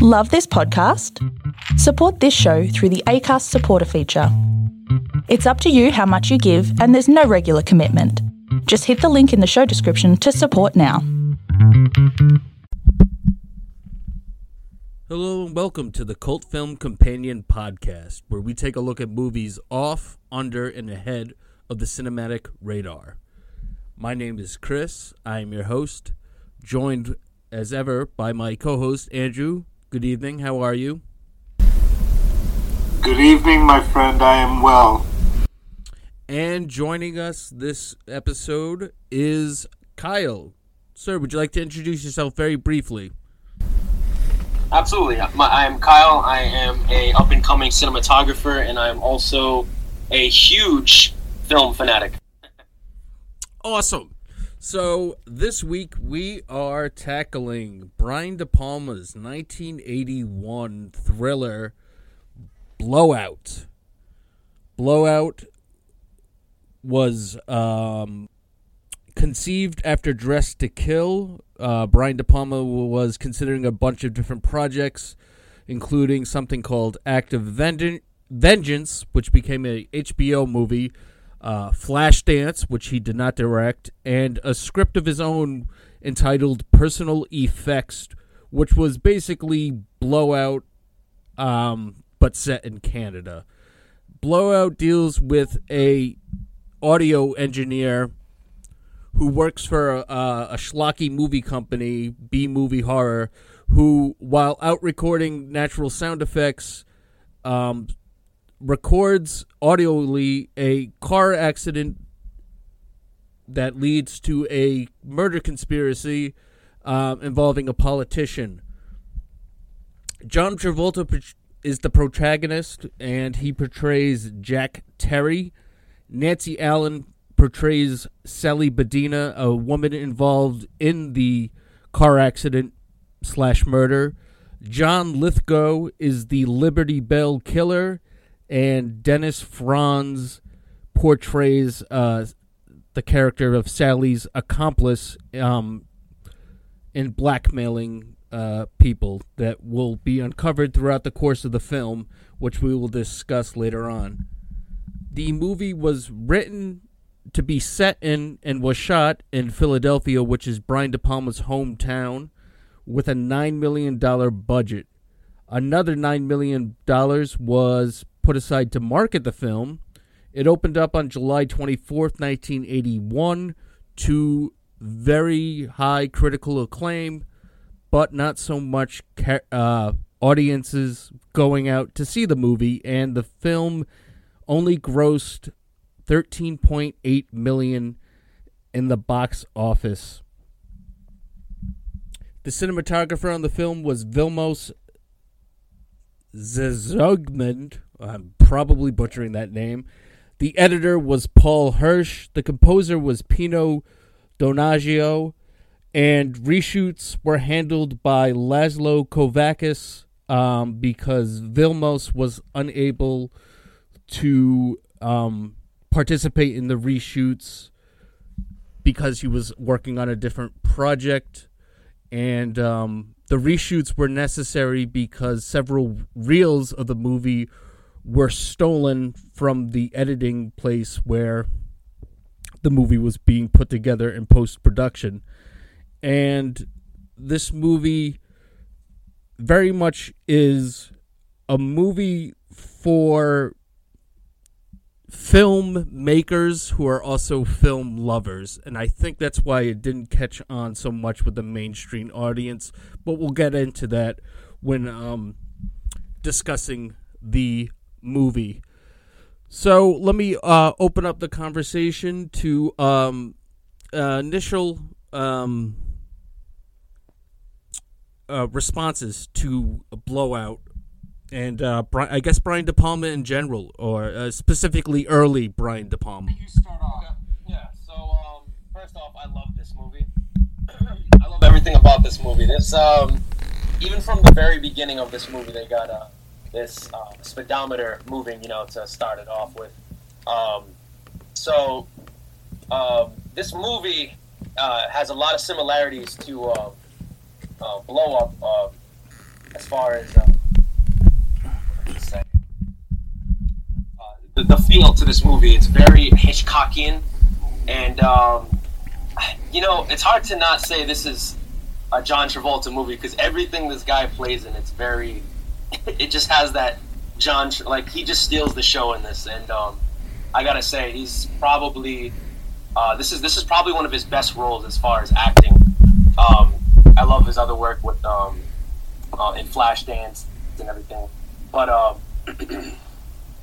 Love this podcast? Support this show through the ACAST supporter feature. It's up to you how much you give, and there's no regular commitment. Just hit the link in the show description to support now. Hello and welcome to the Cult Film Companion Podcast, where we take a look at movies off, under, and ahead of the cinematic radar. My name is Chris. I am your host, joined as ever by my co host, Andrew. Good evening. How are you? Good evening, my friend. I am well. And joining us this episode is Kyle. Sir, would you like to introduce yourself very briefly? Absolutely. My, I am Kyle. I am a up and coming cinematographer, and I am also a huge film fanatic. Awesome. So this week we are tackling Brian De Palma's 1981 thriller Blowout. Blowout was um, conceived after Dressed to Kill. Uh, Brian De Palma was considering a bunch of different projects, including something called Act of Vengeance, which became a HBO movie uh, Flashdance, which he did not direct, and a script of his own entitled Personal Effects, which was basically Blowout, um, but set in Canada. Blowout deals with a audio engineer who works for a, a schlocky movie company, B Movie Horror, who, while out recording natural sound effects, um, records audioly a car accident that leads to a murder conspiracy um, involving a politician. John Travolta is the protagonist, and he portrays Jack Terry. Nancy Allen portrays Sally Bedina, a woman involved in the car accident slash murder. John Lithgow is the Liberty Bell killer, and Dennis Franz portrays uh, the character of Sally's accomplice um, in blackmailing uh, people that will be uncovered throughout the course of the film, which we will discuss later on. The movie was written to be set in and was shot in Philadelphia, which is Brian De Palma's hometown, with a $9 million budget. Another $9 million was put aside to market the film. It opened up on July 24th, 1981, to very high critical acclaim, but not so much ca- uh, audiences going out to see the movie. And the film only grossed 13.8 million in the box office. The cinematographer on the film was Vilmos Zsigmond. I'm probably butchering that name. The editor was Paul Hirsch. The composer was Pino Donaggio. And reshoots were handled by Laszlo Kovacs um, because Vilmos was unable to um, participate in the reshoots because he was working on a different project. And um, the reshoots were necessary because several reels of the movie were stolen from the editing place where the movie was being put together in post production. And this movie very much is a movie for film makers who are also film lovers and i think that's why it didn't catch on so much with the mainstream audience but we'll get into that when um, discussing the movie. So let me uh, open up the conversation to um, uh, initial um, uh, responses to Blowout, and uh, I guess Brian De Palma in general, or uh, specifically early Brian De Palma. You start off. Okay. Yeah. So um, first off, I love this movie. I love everything about this movie. This um, even from the very beginning of this movie, they got a this uh, speedometer moving, you know, to start it off with. Um, so uh, this movie uh, has a lot of similarities to uh, uh, Blow Up. Uh, as far as uh, the, the feel to this movie. It's very Hitchcockian, and um, you know, it's hard to not say this is a John Travolta movie because everything this guy plays in, it's very, it just has that John like he just steals the show in this, and um, I gotta say he's probably uh, this is this is probably one of his best roles as far as acting. Um, I love his other work with um, uh, in Flashdance and everything, but um,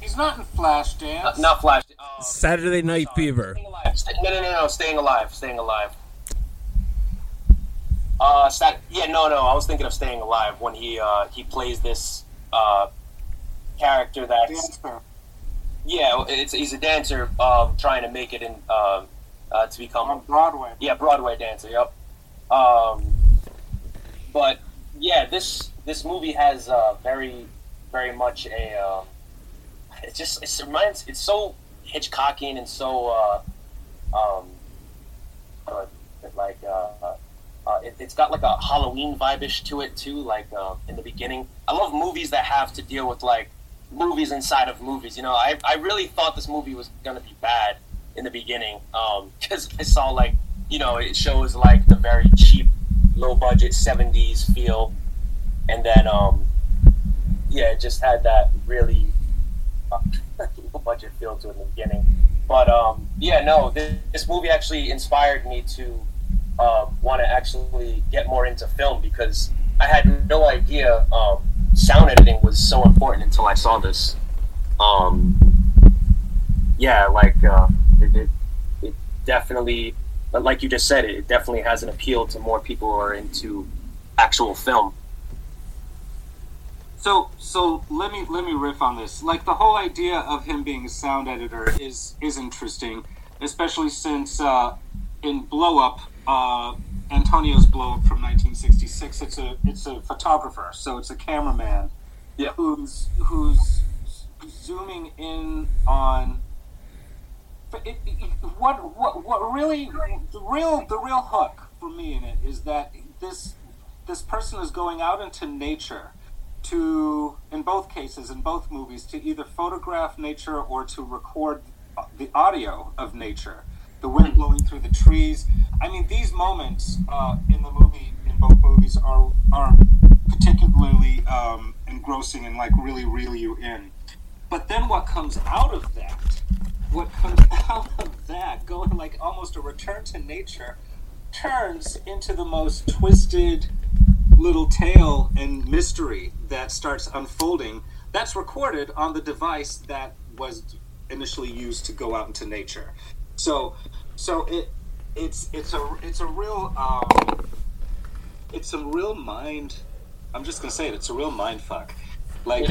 He's not in Flashdance. not, not Flash. Uh, Saturday Night Fever. Staying Alive. Sta- No, no, no, no. Staying alive. Staying alive. Uh, yeah, no, no. I was thinking of Staying Alive when he uh, he plays this uh, character that's Dancer. yeah, it's he's a dancer um, trying to make it in um, uh, to become on Broadway. yeah, Broadway dancer. Yep. Um, but yeah, this this movie has uh, very very much a. Um, it just it reminds. It's so Hitchcockian and so uh, um, uh, like uh, uh, it, it's got like a Halloween vibe-ish to it too. Like uh, in the beginning, I love movies that have to deal with like movies inside of movies. You know, I I really thought this movie was gonna be bad in the beginning because I saw like you know it shows like the very cheap, low budget '70s feel, and then um yeah, it just had that really uh, low budget feel to it in the beginning. But um yeah, no, this, this movie actually inspired me to uh, want to actually get more into film because I had no idea um, sound editing was so important until I saw this. Um, yeah, like uh, it, it, it definitely, but like you just said, it, it definitely has an appeal to more people who are into actual film. So so let me let me riff on this. Like the whole idea of him being a sound editor is is interesting, especially since uh, in Blow Up, uh, Antonio's Blow Up from 1966. It's a it's a photographer, so it's a cameraman Yeah. who's who's zooming in on. It, it, what what what really the real the real hook for me in it is that this this person is going out into nature to in both cases in both movies to either photograph nature or to record the audio of nature the wind blowing through the trees. I mean these moments uh, in the movie in both movies are are particularly um, engrossing and like really reel you in. But then what comes out of that what comes out of that going like almost a return to nature turns into the most twisted little tale and mystery that starts unfolding that's recorded on the device that was initially used to go out into nature so so it it's it's a it's a real um, it's a real mind i'm just gonna say it it's a real mind fuck like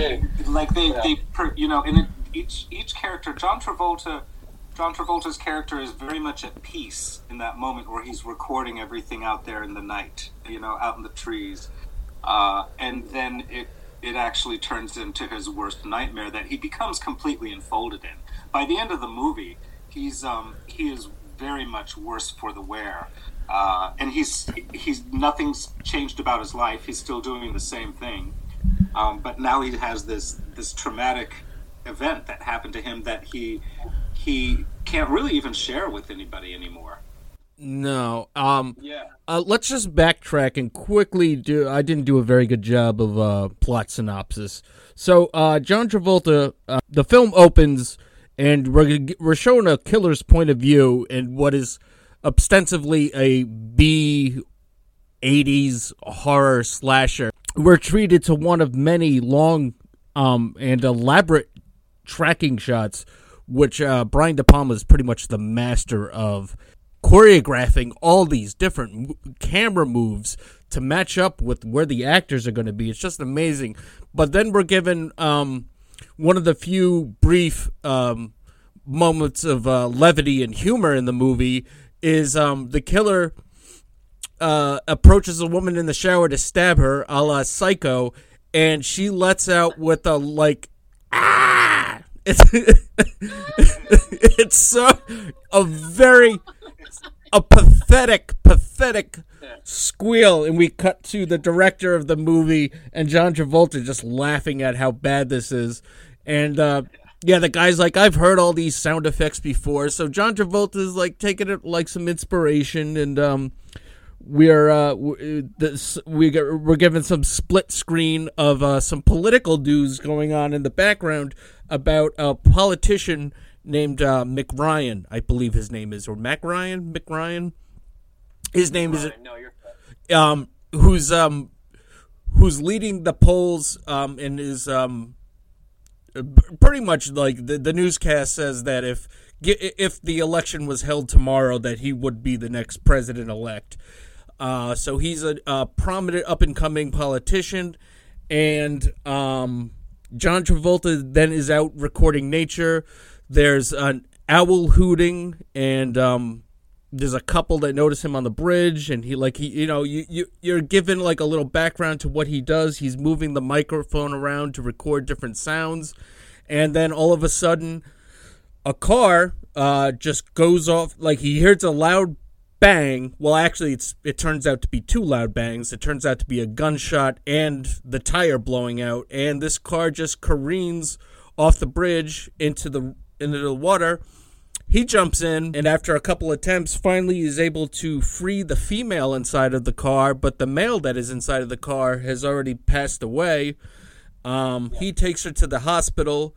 like they Yeah. they per, you know and it, each each character john travolta John Travolta's character is very much at peace in that moment where he's recording everything out there in the night, you know, out in the trees, uh, and then it it actually turns into his worst nightmare that he becomes completely enfolded in. By the end of the movie, he's um, he is very much worse for the wear, uh, and he's he's nothing's changed about his life. He's still doing the same thing, um, but now he has this this traumatic event that happened to him that he he can't really even share with anybody anymore. No. Um. Yeah. Uh, let's just backtrack and quickly do. I didn't do a very good job of uh, plot synopsis. So, uh, John Travolta, uh, the film opens, and we're we're showing a killer's point of view in what is ostensibly a B '80s horror slasher. We're treated to one of many long um, and elaborate tracking shots, which uh, Brian De Palma is pretty much the master of choreographing all these different camera moves to match up with where the actors are going to be. It's just amazing. But then we're given um, one of the few brief um, moments of uh, levity and humor in the movie is um, the killer uh, approaches a woman in the shower to stab her, a la Psycho, and she lets out with a like ah. It's it's so a very a pathetic, pathetic squeal, and we cut to the director of the movie and John Travolta just laughing at how bad this is. And uh, yeah, the guy's like, I've heard all these sound effects before. So John Travolta is like taking it like some inspiration, and um, we're uh, this, we we're given some split screen of uh, some political news going on in the background about a politician named uh, McRyan, I believe his name is, or Mac Ryan, McRyan. His name is No, you're. um, who's um, who's leading the polls um, and is um, pretty much like the, the newscast says that if if the election was held tomorrow, that he would be the next president elect. Uh, so he's a, a prominent up and coming politician, and um, John Travolta then is out recording nature. There's an owl hooting, and um, there's a couple that notice him on the bridge and he like he you know you, you you're given like a little background to what he does. He's moving the microphone around to record different sounds and then all of a sudden a car uh just goes off like he hears a loud bang. Well actually it's it turns out to be two loud bangs. It turns out to be a gunshot and the tire blowing out and this car just careens off the bridge into the into the water he jumps in and after a couple attempts finally is able to free the female inside of the car but the male that is inside of the car has already passed away um, he takes her to the hospital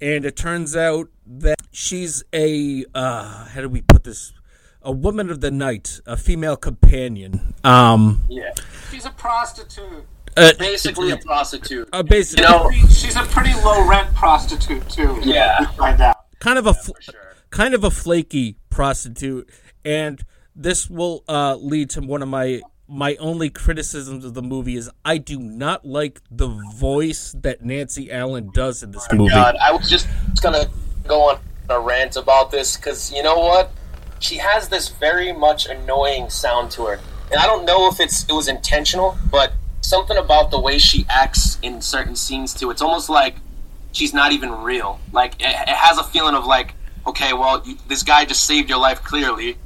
and it turns out that she's a uh, how do we put this a woman of the night a female companion um, Yeah. She's a prostitute. uh, Basically a prostitute. uh, basically You know, She's a pretty low rent prostitute too. Yeah. we find out. kind of a fl- for sure. Kind of a flaky prostitute, and this will uh, lead to one of my my only criticisms of the movie is I do not like the voice that Nancy Allen does in this movie. God, I was just gonna go on a rant about this because you know what? She has this very much annoying sound to her, and I don't know if it's it was intentional, but something about the way she acts in certain scenes too. It's almost like she's not even real. Like it, it has a feeling of like, okay, well, you, this guy just saved your life clearly,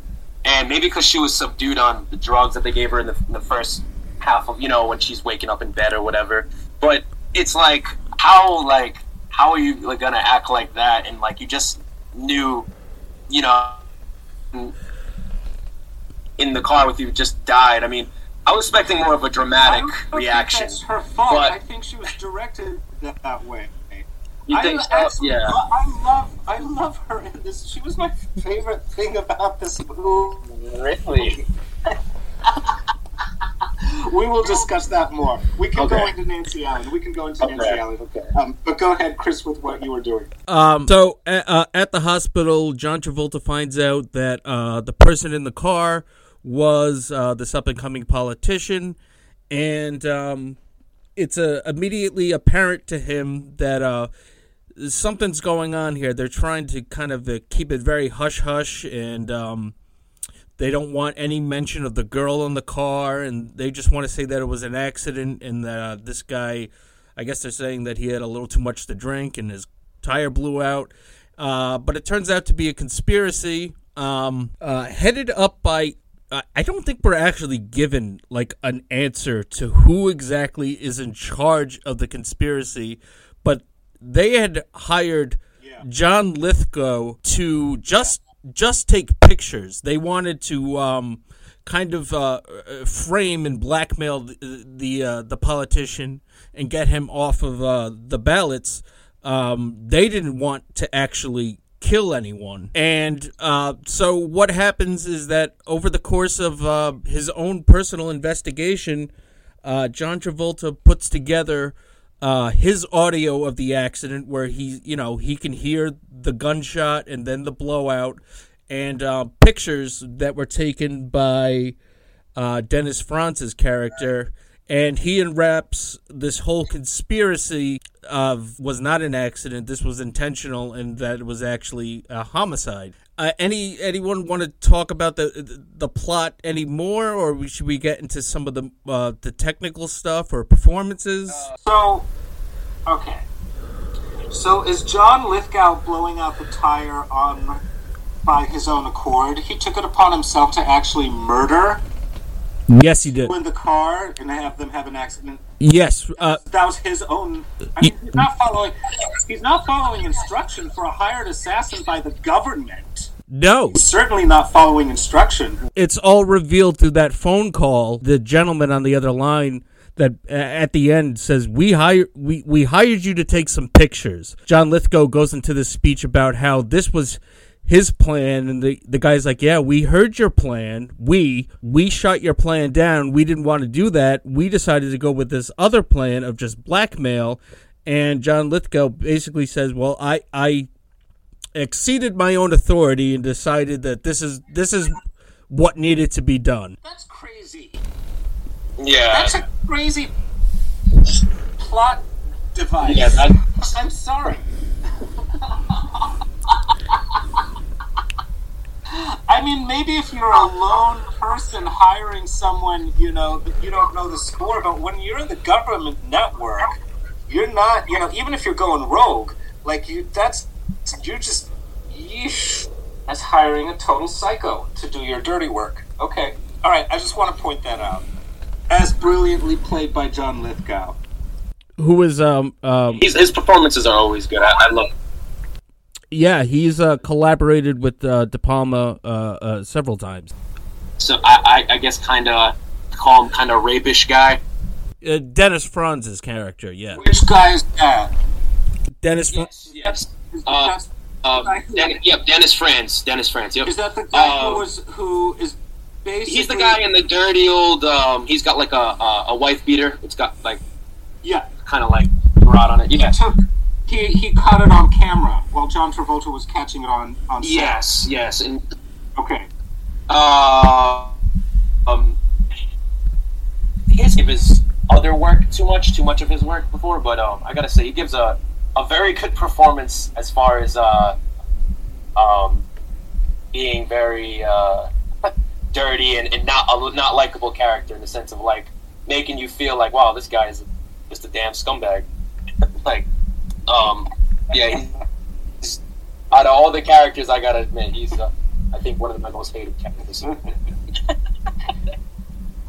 and maybe because she was subdued on the drugs that they gave her in the, in the first half of you know when she's waking up in bed or whatever. But it's like how like how are you like gonna act like that and like you just knew, you know, in the car with you just died. I mean, I was expecting more of a dramatic think reaction. That's her fault. but- I think she was directed that, that way. You I think so? actually- Yeah. I love, I love her in this. She was my favorite thing about this movie. Really? We will discuss that more. We can go Okay. into Nancy Allen. We can go into Nancy Allen. Okay. Um, but go ahead, Chris, with what you were doing. Um, so uh, uh, at the hospital, John Travolta finds out that uh, the person in the car was uh, this up and coming politician, and um, it's uh, immediately apparent to him that uh, something's going on here. They're trying to kind of uh, keep it very hush hush, and um, they don't want any mention of the girl in the car, and they just want to say that it was an accident and that uh, this guy, I guess they're saying that he had a little too much to drink and his tire blew out. Uh, but it turns out to be a conspiracy um, uh, headed up by. Uh, I don't think we're actually given like an answer to who exactly is in charge of the conspiracy, but they had hired John Lithgow to just just take pictures. They wanted to um, kind of uh, uh, frame and blackmail the the, uh, the politician and get him off of uh, the ballots. Um, they didn't want to actually kill anyone, and uh, so what happens is that over the course of uh, his own personal investigation, uh, John Travolta puts together uh, his audio of the accident where he, you know, he can hear the gunshot and then the blowout, and uh, pictures that were taken by uh, Dennis Franz's character, and he unwraps this whole conspiracy of was not an accident. This was intentional, and that it was actually a homicide. Uh, any anyone want to talk about the the plot anymore, or should we get into some of the uh, the technical stuff or performances? So, okay. So is John Lithgow blowing out the tire on by his own accord? He took it upon himself to actually murder Yes, he did. in the car and have them have an accident. Yes. Uh, That was his own. I mean, he's not following. He's not following instruction for a hired assassin by the government. no. Certainly not following instruction. It's all revealed through that phone call. The gentleman on the other line that at the end says we hire we, we hired you to take some pictures. John Lithgow goes into this speech about how this was his plan and the the guy's like, "Yeah, we heard your plan. We we shot your plan down. We didn't want to do that. We decided to go with this other plan of just blackmail." And John Lithgow basically says, "Well, I I exceeded my own authority and decided that this is this is what needed to be done." That's crazy. Yeah. That's a crazy plot device. Yeah, that, I'm sorry. I mean, maybe if you're a lone person hiring someone, you know, that you don't know the score, but when you're in the government network, you're not, you know, even if you're going rogue, like you, that's, you're just, yeesh, that's hiring a total psycho to do your dirty work. Okay. All right. I just want to point that out. As brilliantly played by John Lithgow. Who is um um he's, his performances are always good. I, I love. Yeah he's uh collaborated with uh, De Palma uh, uh several times. So I, I, I guess kind of call him kind of rapish guy. Uh, Dennis Franz's character, yeah. Which guy is that? Dennis. Fran- Yes. Is, Uh, that's- Um, Den- yep, Dennis Franz. Dennis Franz. Yep. is that the guy Uh, who was who is basically? He's the guy in the dirty old. Um, he's got like a, a a wife beater. It's got like Yeah, kind of like rod on it. he Yeah. took. He, he caught it on camera while John Travolta was catching it on on set. Yes. Yes. And Okay. uh, um, his give his other work too much, too much of his work before. But um, I gotta say, he gives a a very good performance as far as uh, um, being very uh, dirty and, and not a not likable character in the sense of like making you feel like, wow, this guy is just a damn scumbag. like, um, yeah. He's, out of all the characters, I gotta admit, he's uh, I think one of my most hated characters.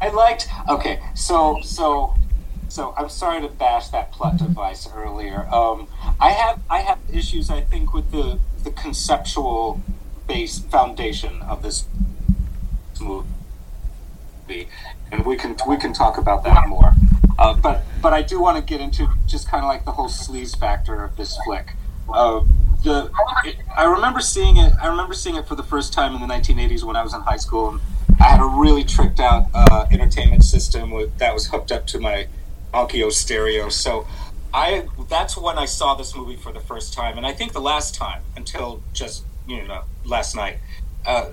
I liked. Okay, so so so I'm sorry to bash that plot device earlier. Um, I have I have issues. I think with the the conceptual base foundation of this movie, and we can we can talk about that more. Uh, but but I do want to get into just kind of like the whole sleaze factor of this flick. Uh, the it, I remember seeing it. I remember seeing it for the first time in the 1980s when I was in high school. And I had a really tricked out uh, entertainment system with, that was hooked up to my Onkyo stereo. So I that's when I saw this movie for the first time, and I think the last time until just you know last night. Uh,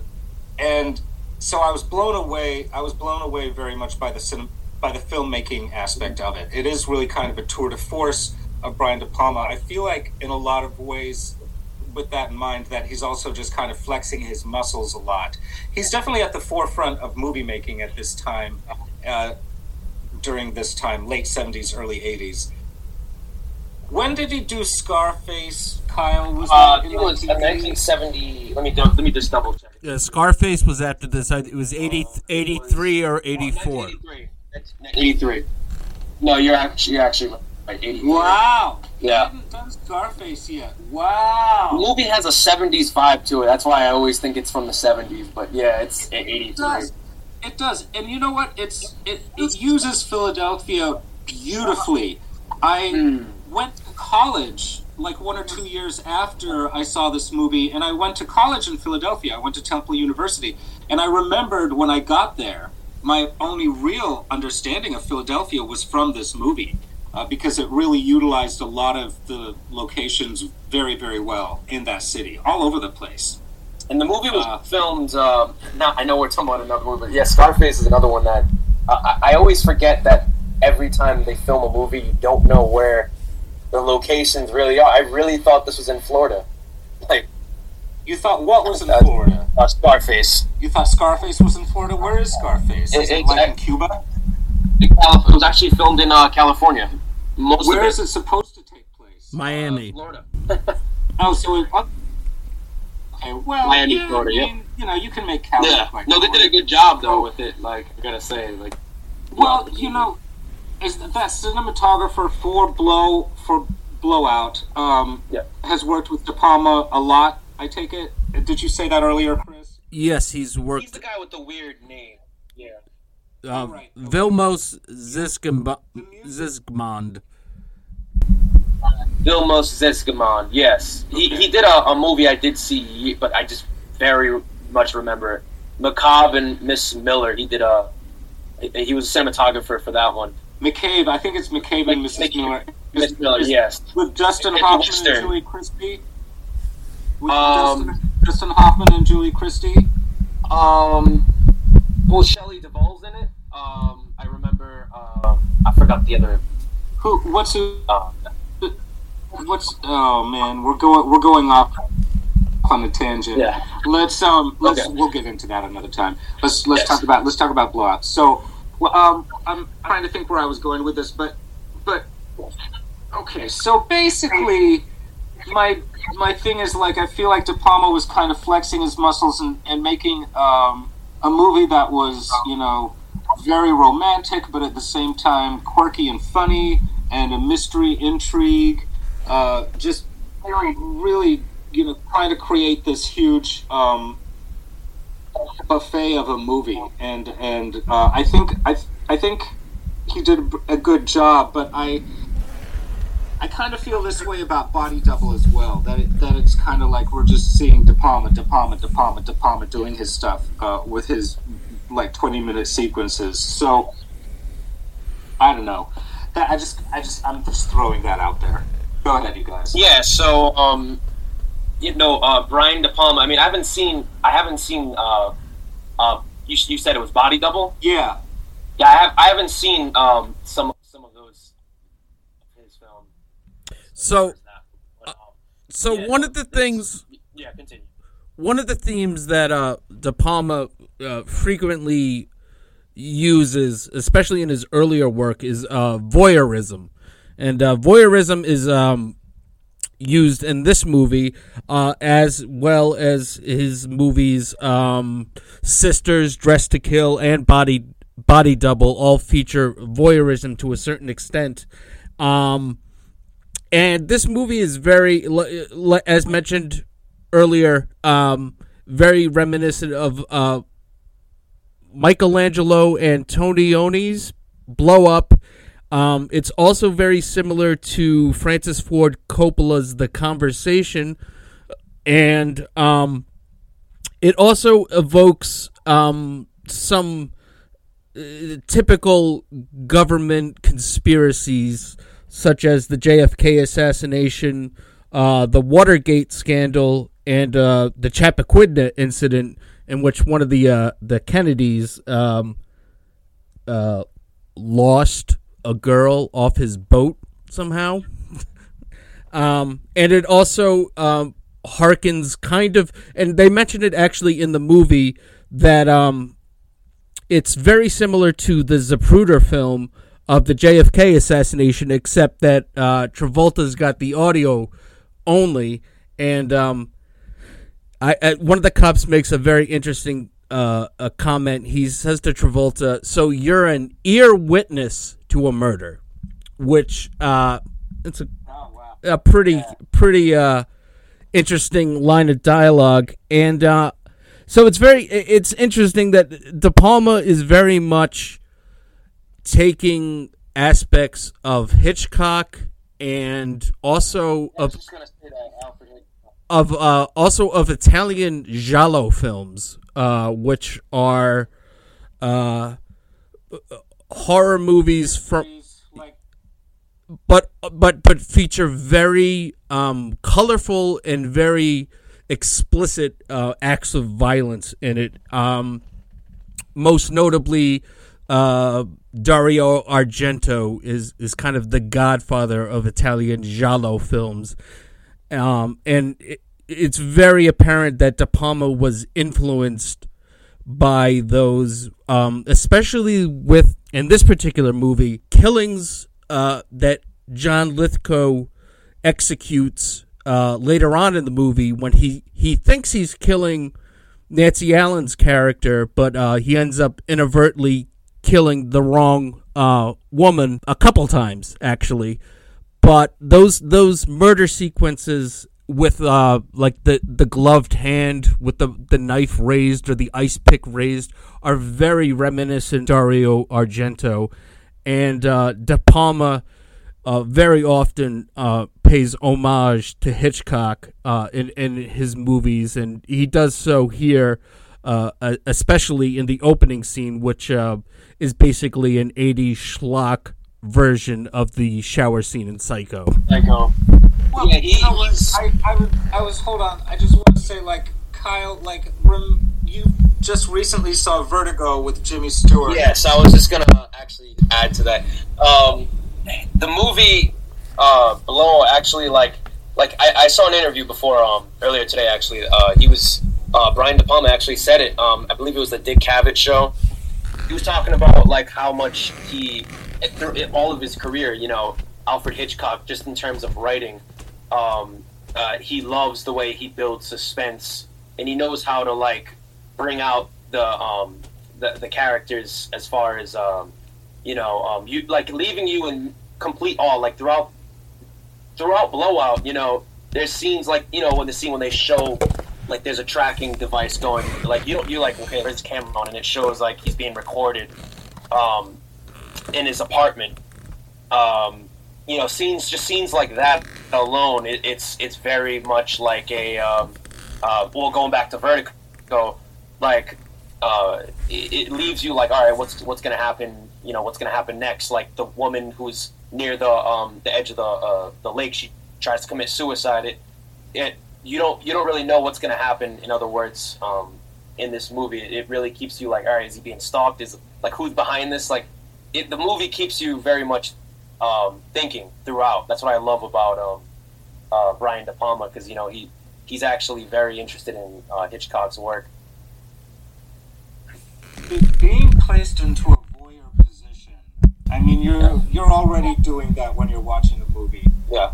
and so I was blown away. I was blown away very much by the cinem- by the filmmaking aspect of it. It is really kind of a tour de force of Brian De Palma. I feel like in a lot of ways, with that in mind, that he's also just kind of flexing his muscles a lot. He's definitely at the forefront of movie making at this time, uh, during this time, late seventies, early eighties. When did he do Scarface? Kyle was Uh, that in it was 1970. Let me do- let me just double check. Yeah, Scarface was after this. It was 80, 83 or 84. 1983. 1983. No, you're actually you're actually right. 83. Wow. Yeah. hadn't done Scarface yet. Wow. The movie has a 70s vibe to it. That's why I always think it's from the 70s. But yeah, it's It 83. does. It does. And you know what? It's it, it uses Philadelphia beautifully. I Hmm. went to college like one or two years after I saw this movie, and I went to college in Philadelphia. I went to Temple University, and I remembered when I got there, my only real understanding of Philadelphia was from this movie. Uh, because it really utilized a lot of the locations very, very well in that city, all over the place. And the movie was Uh, filmed. Um, not, I know we're talking about another movie, but yeah, Scarface is another one that uh, I, I always forget that every time they film a movie, you don't know where the locations really are. I really thought this was in Florida, You thought what was in uh, Florida? uh, Scarface. You thought Scarface was in Florida? Where is Scarface? Is It- it it's like at- in Cuba? It was actually filmed in uh, California. Most Where of is it supposed to take place? Miami. Florida. Oh, so it, okay. Well, Miami, yeah, Florida, I yep. mean, you know, you can make Cal Yeah. like No, they did a good job though with it. Like I gotta say, like Well, you know, is that that cinematographer for Blow for Blowout um, Yeah. has worked with De Palma a lot. I take it. Did you say that earlier, Chris? Yes, he's working. he's the guy with the weird name. Yeah. Uh, right. Vilmos Zsigmond. Zsigmond. Vilmos Zesgamon, yes. He, he did a, a movie I did see, but I just very much remember it. Macabre and Miss Miller. He did a. he- He was a cinematographer for that one. McCabe. I think it's McCabe and Mc- Mrs. McCabe. Miller. Miss Miller, yes. With Justin Hoffman and Julie Christie. With Um, Justin, Justin Hoffman and Julie Christie. Um, well, Shelley Duvall's in it. Um, I remember. Um, I forgot the other. Who? What's who? Uh, What's? Oh man, we're going. We're going off on a tangent. Yeah. Let's um. Let's. Okay. We'll get into that another time. Let's let's Yes. talk about let's talk about blowouts. So, well, um, I'm trying to think where I was going with this, but but okay. So basically, my my thing is like I feel like De Palma was kind of flexing his muscles and, and making um a movie that was you know very romantic, but at the same time quirky and funny, and a mystery intrigue. Uh, just really, really, you know, trying to create this huge um, buffet of a movie, and and uh, I think I I think he did a good job, but I. I kind of feel this way about Body Double as well. That it, that it's kind of like we're just seeing De Palma, De Palma, De Palma, De Palma doing his stuff uh, with his like twenty minute sequences. So I don't know. That I just I just I'm just throwing that out there. Go ahead, you guys. yeah. So, um, you know, uh, Brian De Palma. I mean, I haven't seen. I haven't seen. Uh, uh, you, you said it was Body Double. Yeah. Yeah, I have. I haven't seen um some some of those of his film. So, But, um, so Yeah, one of the things yeah, continue. one of the themes that uh, De Palma uh, frequently uses, especially in his earlier work, is uh, voyeurism, and uh, voyeurism is um, used in this movie uh, as well as his movies um, Sisters, Dressed to Kill, and Body Body Double all feature voyeurism to a certain extent. Um, and this movie is very, as mentioned earlier, um, very reminiscent of uh, Michelangelo Antonioni's Blow Up. Um, it's also very similar to Francis Ford Coppola's The Conversation, and um, it also evokes um, some uh, typical government conspiracies, such as the JFK assassination, uh, the Watergate scandal, and uh, the Chappaquiddick incident, in which one of the uh, the Kennedys um, uh, lost a girl off his boat somehow. um, and it also um, harkens kind of, and they mentioned it actually in the movie that um, it's very similar to the Zapruder film of the JFK assassination, except that uh, Travolta's got the audio only, and um, I, I one of the cops makes a very interesting uh, a comment. He says to Travolta, "So you're an ear witness to a murder," which uh, it's a a pretty pretty uh interesting line of dialogue and uh so it's very it's interesting that De Palma is very much taking aspects of Hitchcock and also of just gonna say that Alfred Hitchcock. of uh, also of Italian giallo films, uh, which are uh, horror movies from but but but feature very um, colorful and very explicit uh, acts of violence in it. Um, most notably, uh, Dario Argento is is kind of the godfather of Italian giallo films, um, and it, it's very apparent that De Palma was influenced by those, um, especially with in this particular movie, killings uh, that John Lithgow executes uh, later on in the movie when he he thinks he's killing Nancy Allen's character, but uh, he ends up inadvertently killing the wrong uh, woman a couple times, actually. But those those murder sequences with uh like the the gloved hand with the the knife raised or the ice pick raised are very reminiscent Dario Argento and uh De Palma uh, very often uh, pays homage to Hitchcock uh, in in his movies, and he does so here, uh, especially in the opening scene, which uh, is basically an '80s schlock version of the shower scene in Psycho. Psycho. Well, Yeah, he- you know what? he's- I, I, was, I was. Hold on. I just want to say, like Kyle, like rem, you just recently saw Vertigo with Jimmy Stewart. Yes, I was just gonna actually add to that. Um, the movie uh, Blow actually like like I, I saw an interview before um earlier today actually. Uh, he was uh, Brian De Palma actually said it. Um, I believe it was the Dick Cavett show. He was talking about like how much he through all of his career, you know, Alfred Hitchcock, just in terms of writing, um, uh, he loves the way he builds suspense, and he knows how to like bring out the um, the, the characters as far as um, you know, um, you like leaving you in complete awe. Like throughout throughout Blowout, you know, there's scenes like you know when the scene when they show like there's a tracking device going, like you you like okay, there's a camera on, and it shows like he's being recorded um, in his apartment. Um, you know, scenes just scenes like that alone, it, it's it's very much like a um, uh, well, going back to Vertigo, like uh, it, it leaves you like, all right, what's what's gonna happen? You know, what's gonna happen next? Like the woman who's near the um, the edge of the uh, the lake, she tries to commit suicide. It it you don't you don't really know what's gonna happen. In other words, um, in this movie, it really keeps you like, all right, is he being stalked? Is like who's behind this? Like it, the movie keeps you very much um, thinking throughout. That's what I love about um, uh, Brian De Palma because you know he he's actually very interested in uh, Hitchcock's work. being placed into a voyeur position. I mean, you're you're already doing that when you're watching a movie, Yeah,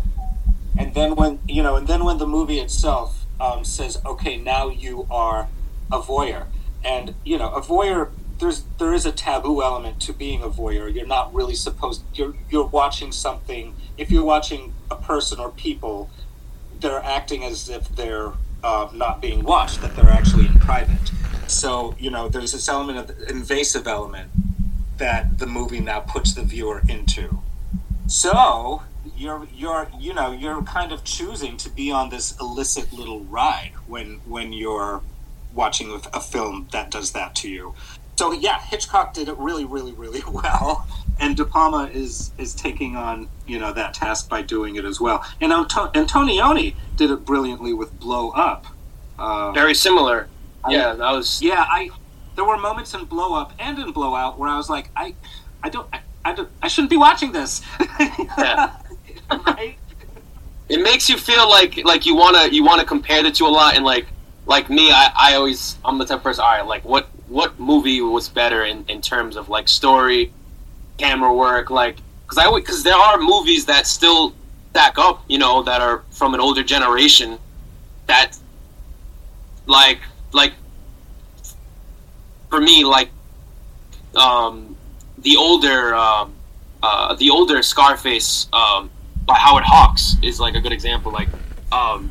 and then when you know, and then when the movie itself um, says, "Okay, now you are a voyeur," and you know, a voyeur. There's there is a taboo element to being a voyeur. You're not really supposed. You're you're watching something. If you're watching a person or people, they're acting as if they're uh, not being watched. That they're actually in private. So you know, there's this element of invasive element that the movie now puts the viewer into. So you're you're you know you're kind of choosing to be on this illicit little ride when when you're watching a, a film that does that to you. So yeah, Hitchcock did it really really really well, and De Palma is is taking on you know that task by doing it as well. And Anto- Antonioni did it brilliantly with Blow Up. Uh, very similar. Yeah, that was yeah, I there were moments in Blow Up and in Blowout where I was like, I, I don't, I, I, don't, I shouldn't be watching this. Yeah. Right? it makes you feel like like you wanna you wanna compare the two a lot and like like me I, I always I'm the type of person all right like what what movie was better in, in terms of like story camera work like because I because there are movies that still stack up you know that are from an older generation that like like for me like um the older um uh the older Scarface um by Howard Hawks is like a good example. Like, um,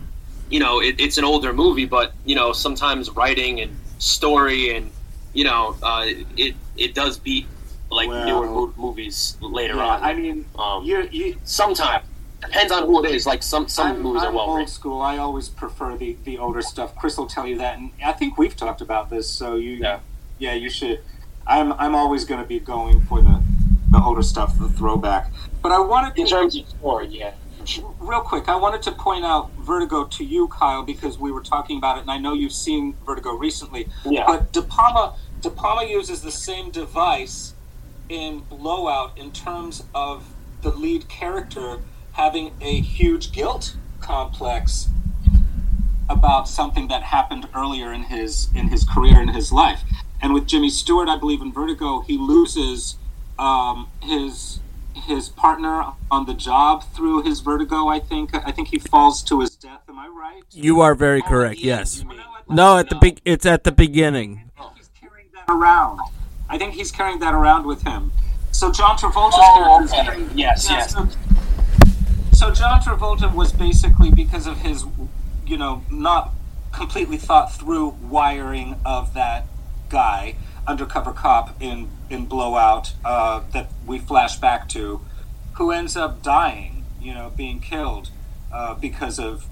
you know, it, it's an older movie, but you know, sometimes writing and story and you know, uh, it it does beat like Well- newer mo- movies later Yeah, on. I mean, um, you, you, sometimes depends on who it is. Like some some I'm, movies I'm are well old school. I always prefer the, the older stuff. Chris will tell you that, and I think we've talked about this. So you, Yeah. yeah, you should. I'm I'm always going to be going for the the older stuff, the throwback. But I wanted to In terms of story, yeah. real quick, I wanted to point out Vertigo to you, Kyle, because we were talking about it, and I know you've seen Vertigo recently. Yeah. But De Palma, De Palma uses the same device in Blowout in terms of the lead character having a huge guilt complex about something that happened earlier in his in his career in his life. And with Jimmy Stewart, I believe in Vertigo, he loses um, his his partner on the job through his vertigo. I think I think he falls to his death. Am I right? You are very correct. yeah, Yes. you Well, at No, at the big. It's at the beginning. I think he's carrying that around. I think he's carrying that around with him. So John Travolta's Oh, character okay. carrying- Yes, yes. So, so John Travolta was basically because of his, you know, not completely thought through wiring of that guy, undercover cop in in Blowout, uh, that we flash back to, who ends up dying, you know, being killed uh, because of,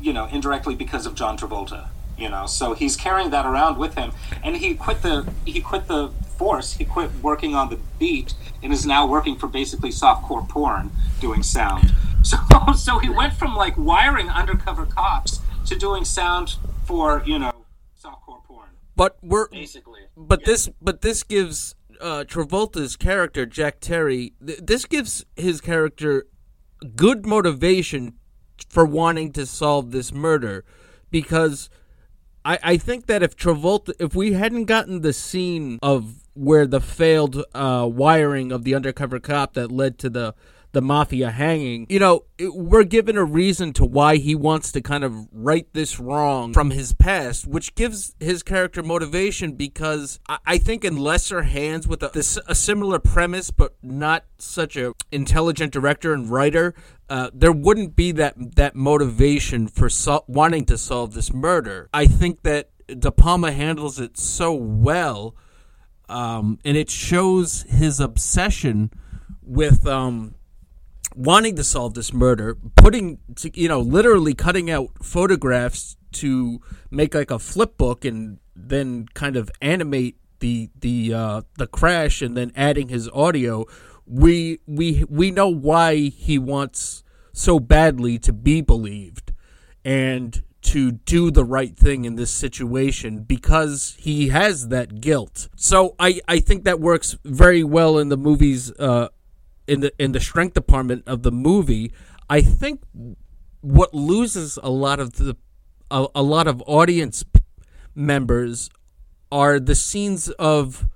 you know, indirectly because of John Travolta. You know, so he's carrying that around with him, and he quit the he quit the force. He quit working on the beat and is now working for basically softcore porn, doing sound. So, so he went from like wiring undercover cops to doing sound for you know softcore porn. But we're Basically. But this but this gives uh, Travolta's character Jack Terry. Th- this gives his character good motivation for wanting to solve this murder because I, I think that if Travolta if we hadn't gotten the scene of where the failed uh, wiring of the undercover cop that led to the the mafia hanging. You know it, we're given a reason to why he wants to kind of right this wrong from his past which gives his character motivation because i, I think in lesser hands with a, this, a similar premise but not such a intelligent director and writer uh, there wouldn't be that that motivation for sol- wanting to solve this murder. I think that De Palma handles it so well um, and it shows his obsession with um, wanting to solve this murder, putting to, you know literally cutting out photographs to make like a flip book and then kind of animate the the uh, the crash and then adding his audio. We we we know why he wants so badly to be believed and to do the right thing in this situation because he has that guilt. So I, I think that works very well in the movie's uh, in the in the strength department of the movie. I think what loses a lot of the a, a lot of audience members are the scenes of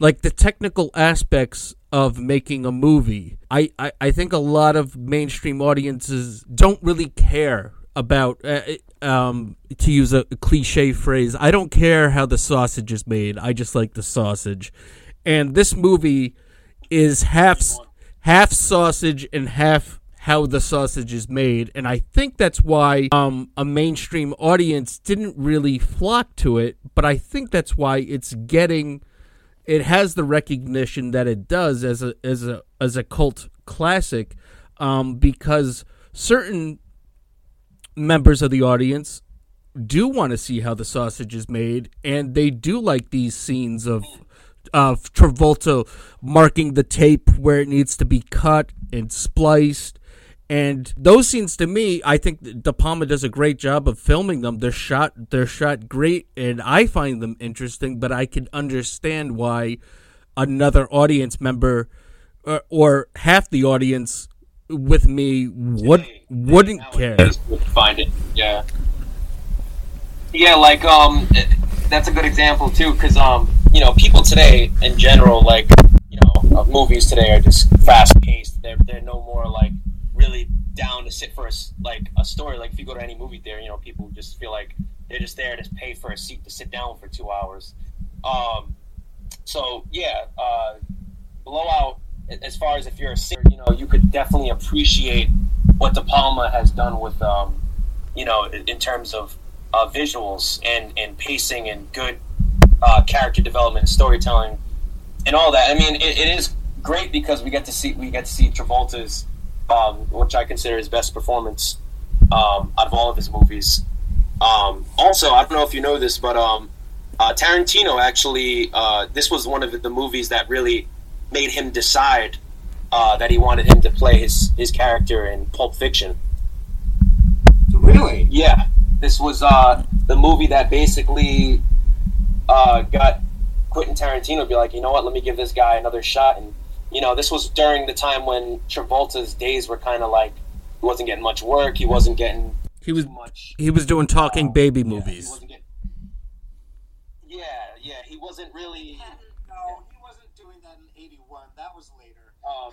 like the technical aspects of making a movie. I, I, I think a lot of mainstream audiences don't really care about uh, um to use a cliche phrase i don't care how the sausage is made i just like the sausage and this movie is half half sausage and half how the sausage is made and i think that's why um a mainstream audience didn't really flock to it but i think that's why it's getting it has the recognition that it does as a as a as a cult classic um because certain members of the audience do want to see how the sausage is made, and they do like these scenes of of Travolta marking the tape where it needs to be cut and spliced. And those scenes, to me, I think De Palma does a great job of filming them. They're shot, they're shot great, and I find them interesting. But I can understand why another audience member or, or half the audience with me would wouldn't care. Would find it. Yeah. Yeah, like um, that's a good example too, because um, you know, people today in general, like you know, movies today are just fast paced. They're they're no more like really down to sit for a like a story. Like if you go to any movie theater, you know, people just feel like they're just there to pay for a seat to sit down for two hours. Um, so yeah, uh, blowout. As far as if you're a singer, you know, you could definitely appreciate what De Palma has done with, um, you know, in in terms of uh, visuals and, and pacing and good uh, character development, storytelling, and all that. I mean, it, it is great because we get to see we get to see Travolta's, um, which I consider his best performance um, out of all of his movies. Um, also, I don't know if you know this, but um, uh, Tarantino actually, uh, this was one of the movies that really made him decide uh, that he wanted him to play his, his character in Pulp Fiction. Really? Yeah, this was uh, the movie that basically uh, got Quentin Tarantino to be like, you know what, let me give this guy another shot. And, you know, this was during the time when Travolta's days were kind of like, he wasn't getting much work, he wasn't getting He was too much. he was doing talking baby Yeah, movies. wasn't getting- yeah, yeah, he wasn't really. No, he wasn't doing that in '81. That was later. Um,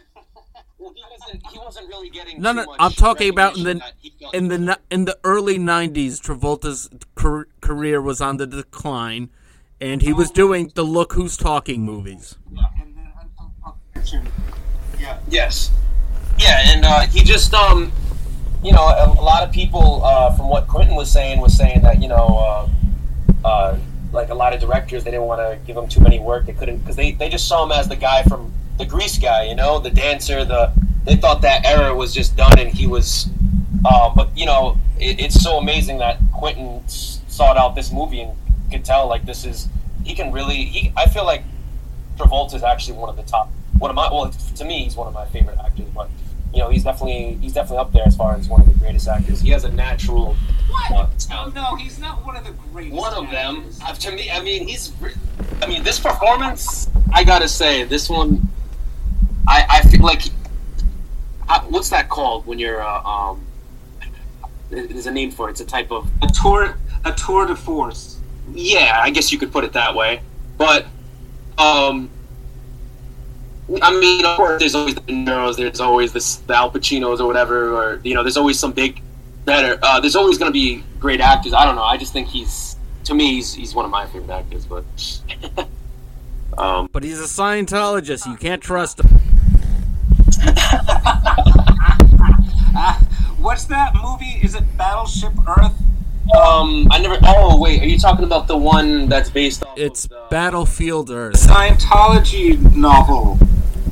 Well, he wasn't. He wasn't really getting. No, too no, much I'm talking about in the that he felt- in the in the early '90s. Travolta's career was on the decline, and he was doing the "Look Who's Talking" movies. Yeah. Yes. Yeah, and uh, he just, um, you know, a, a lot of people, uh, from what Quentin was saying, was saying that you know, uh, uh, like a lot of directors, they didn't want to give him too many work. They couldn't because they, they just saw him as the guy from the Grease guy, you know, the dancer. The they thought that era was just done, and he was. Uh, but you know, it, it's so amazing that Quentin sought out this movie and could tell like this is he can really. He I feel like Travolta is actually one of the top. One of my well, to me, he's one of my favorite actors. But you know, he's definitely he's definitely up there as far as one of the greatest actors. He has a natural uh, Oh no, he's not one of the greatest. One of them, uh, to me, I mean, he's. I mean, this performance, I gotta say, this one, I I feel like, uh, what's that called when you're uh, um. There's a name for it. It's a type of A tour, a tour de force. Yeah, I guess you could put it that way. But um I mean, of course, there's always the De Niro's, there's always this, the Al Pacinos or whatever, or you know, there's always some big, better. Uh, there's always going to be great actors. I don't know. I just think he's, to me, he's, he's one of my favorite actors. But um, But he's a Scientologist. You can't trust him. What's that movie? Is it Battleship Earth? Um, I never. Oh wait, are you talking about the one that's based off? It's of the, Battlefield Earth. Scientology novel.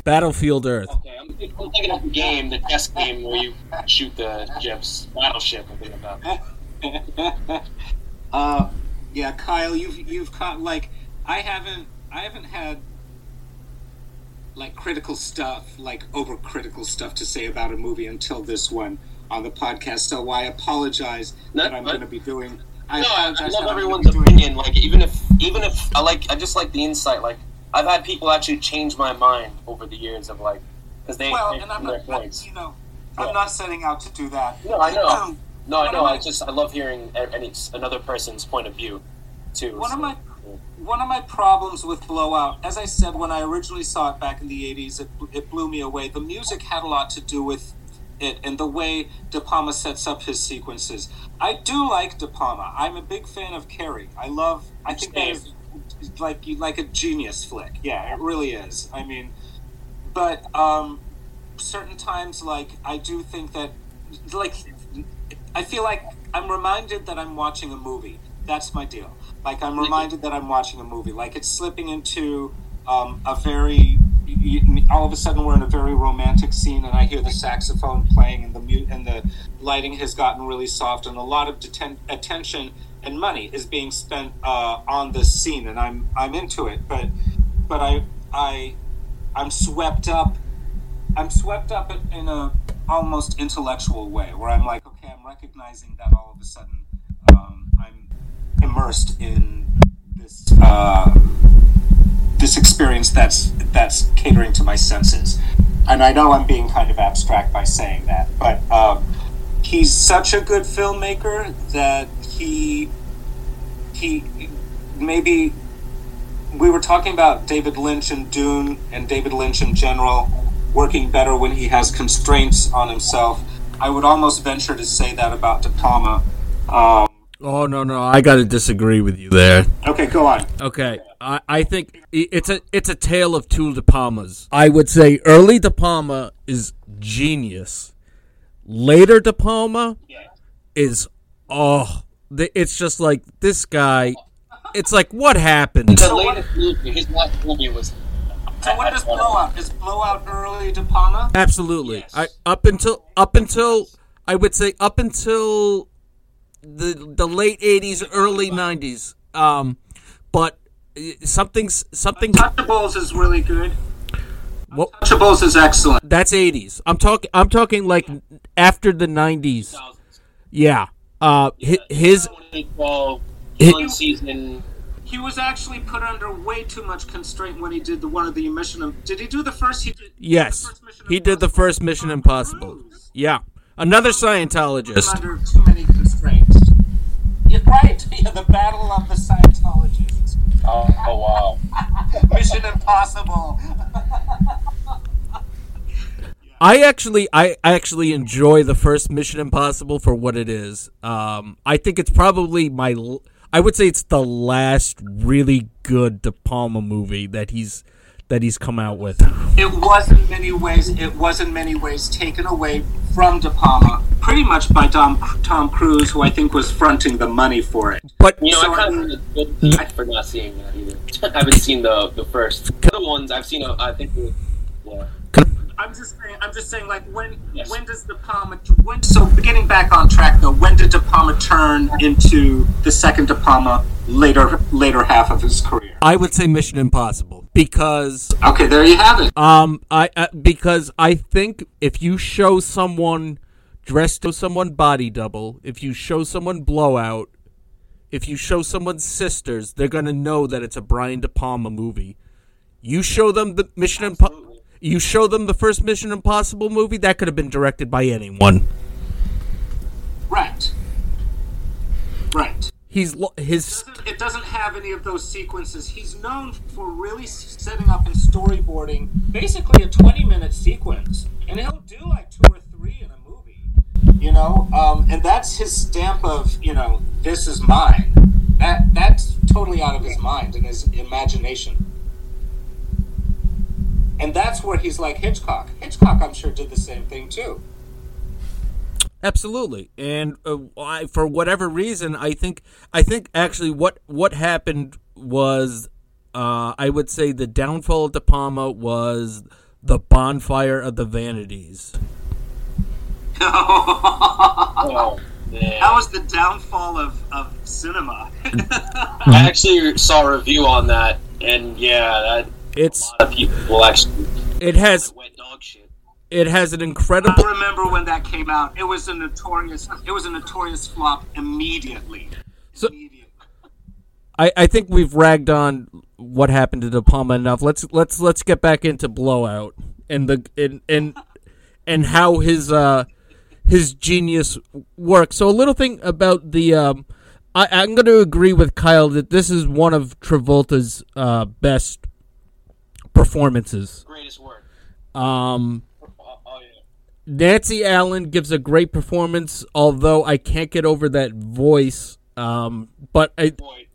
Battlefield Earth. Okay, I'm, I'm thinking of the game, the chess game where you shoot the ships, battleship. I'm thinking about. uh, yeah, Kyle, you've you've caught like I haven't I haven't had like critical stuff, like overcritical stuff to say about a movie until this one on the podcast. So I apologize No, that I'm going to be doing. I no, I, I love that I'm gonna everyone's be doing- opinion. Like even if even if I like, I just like the insight. Like I've had people actually change my mind over the years of like because they Well, they and I'm not, points. you know, Yeah. I'm not setting out to do that. No, I know. Um, No, I know. I just I love hearing any another person's point of view too. One of my one of my problems with Blowout, as I said when I originally saw it back in the '80s, it, it blew me away. The music had a lot to do with it and the way De Palma sets up his sequences. I do like De Palma. I'm a big fan of Carrie. I love. I think that is like like a genius flick. Yeah, it really is. I mean, but um, certain times, like I do think that, like, I feel like I'm reminded that I'm watching a movie. That's my deal. Like I'm reminded that I'm watching a movie. Like it's slipping into um, a very. All of a sudden, we're in a very romantic scene, and I hear the saxophone playing, and the mu- and the lighting has gotten really soft, and a lot of deten- attention and money is being spent uh, on this scene, and I'm I'm into it. But but I I I'm swept up. I'm swept up in a almost intellectual way, where I'm like, okay, I'm recognizing that all of a sudden um, I'm immersed in this uh, this experience that's that's catering to my senses. And I know I'm being kind of abstract by saying that, but um, he's such a good filmmaker that he he maybe we were talking about David Lynch and Dune and David Lynch in general working better when he has constraints on himself. I would almost venture to say that about Palma. Um, Oh no no, I got to disagree with you there. okay, go on. Okay, I, I think it's a it's a tale of two De Palmas. I would say early De Palma is genius. Later De Palma is oh, it's just like this guy. It's like what happened? the latest movie, his last movie was. So what is Blowout? Is Blowout early De Palma? Absolutely. Yes. I up until up until I would say up until the the late '80s, early '90s. Um, but something's something. Touchables is really good. What, Touchables is excellent. that's '80s. I'm talking. I'm talking like after the '90s. Yeah. Uh, hi- his 2012 It- killing season. He was actually put under way too much constraint when he did the one of the Mission. Did he do the first? He did, yes, the first Mission he did the first Mission Impossible. Yeah, another Scientologist. under too many constraints. You're right. Yeah, the battle of the Scientologists. Oh, oh wow. Mission Impossible. I actually, I actually enjoy the first Mission Impossible for what it is. Um, I think it's probably my, I would say it's the last really good De Palma movie that he's that he's come out with. It was in many ways. It was in many ways taken away from De Palma, pretty much by Tom Tom Cruise, who I think was fronting the money for it. But You know, So- I kind of feel guilty for not seeing that either. I haven't seen the the first. The other ones I've seen. uh, I think. Yeah. I'm just saying. I'm just saying. Like when Yes. when does De Palma? When so getting back on track though. When did De Palma turn into the second De Palma later later half of his career? I would say Mission Impossible because Okay, there you have it. Um, I uh, because I think if you show someone dressed as someone body double, if you show someone blowout, if you show someone sisters, they're gonna know that it's a Brian De Palma movie. You show them the Mission Impossible. You show them the first Mission Impossible movie that could have been directed by anyone. Right. Right. He's lo- his doesn't- it doesn't have any of those sequences. He's known for really setting up and storyboarding basically a 20 minute sequence. And he'll do like two or three in a. You know? Um, and that's his stamp of, you know, this is mine. That That's totally out of his mind and his imagination. And that's where he's like Hitchcock. Hitchcock, I'm sure, did the same thing too. Absolutely, and uh, I, for whatever reason, I think I think actually what what happened was, uh, I would say the downfall of De Palma was the bonfire of the vanities. Oh. That was the downfall of, of cinema. I actually saw a review on that, and yeah, that It's a lot of people actually it has wet dog shit. it has an incredible. I incredible. remember when that came out. It was a notorious. It was a notorious flop immediately. So- Immediately. I, I think we've ragged on what happened to De Palma enough. Let's let's let's get back into Blowout and the and and, and how his uh his genius work. So a little thing about the um I, I'm going to agree with Kyle that this is one of Travolta's uh, best performances. Greatest work. Um, Oh, oh yeah. Nancy Allen gives a great performance, although I can't get over that voice. Um, but I, Boy.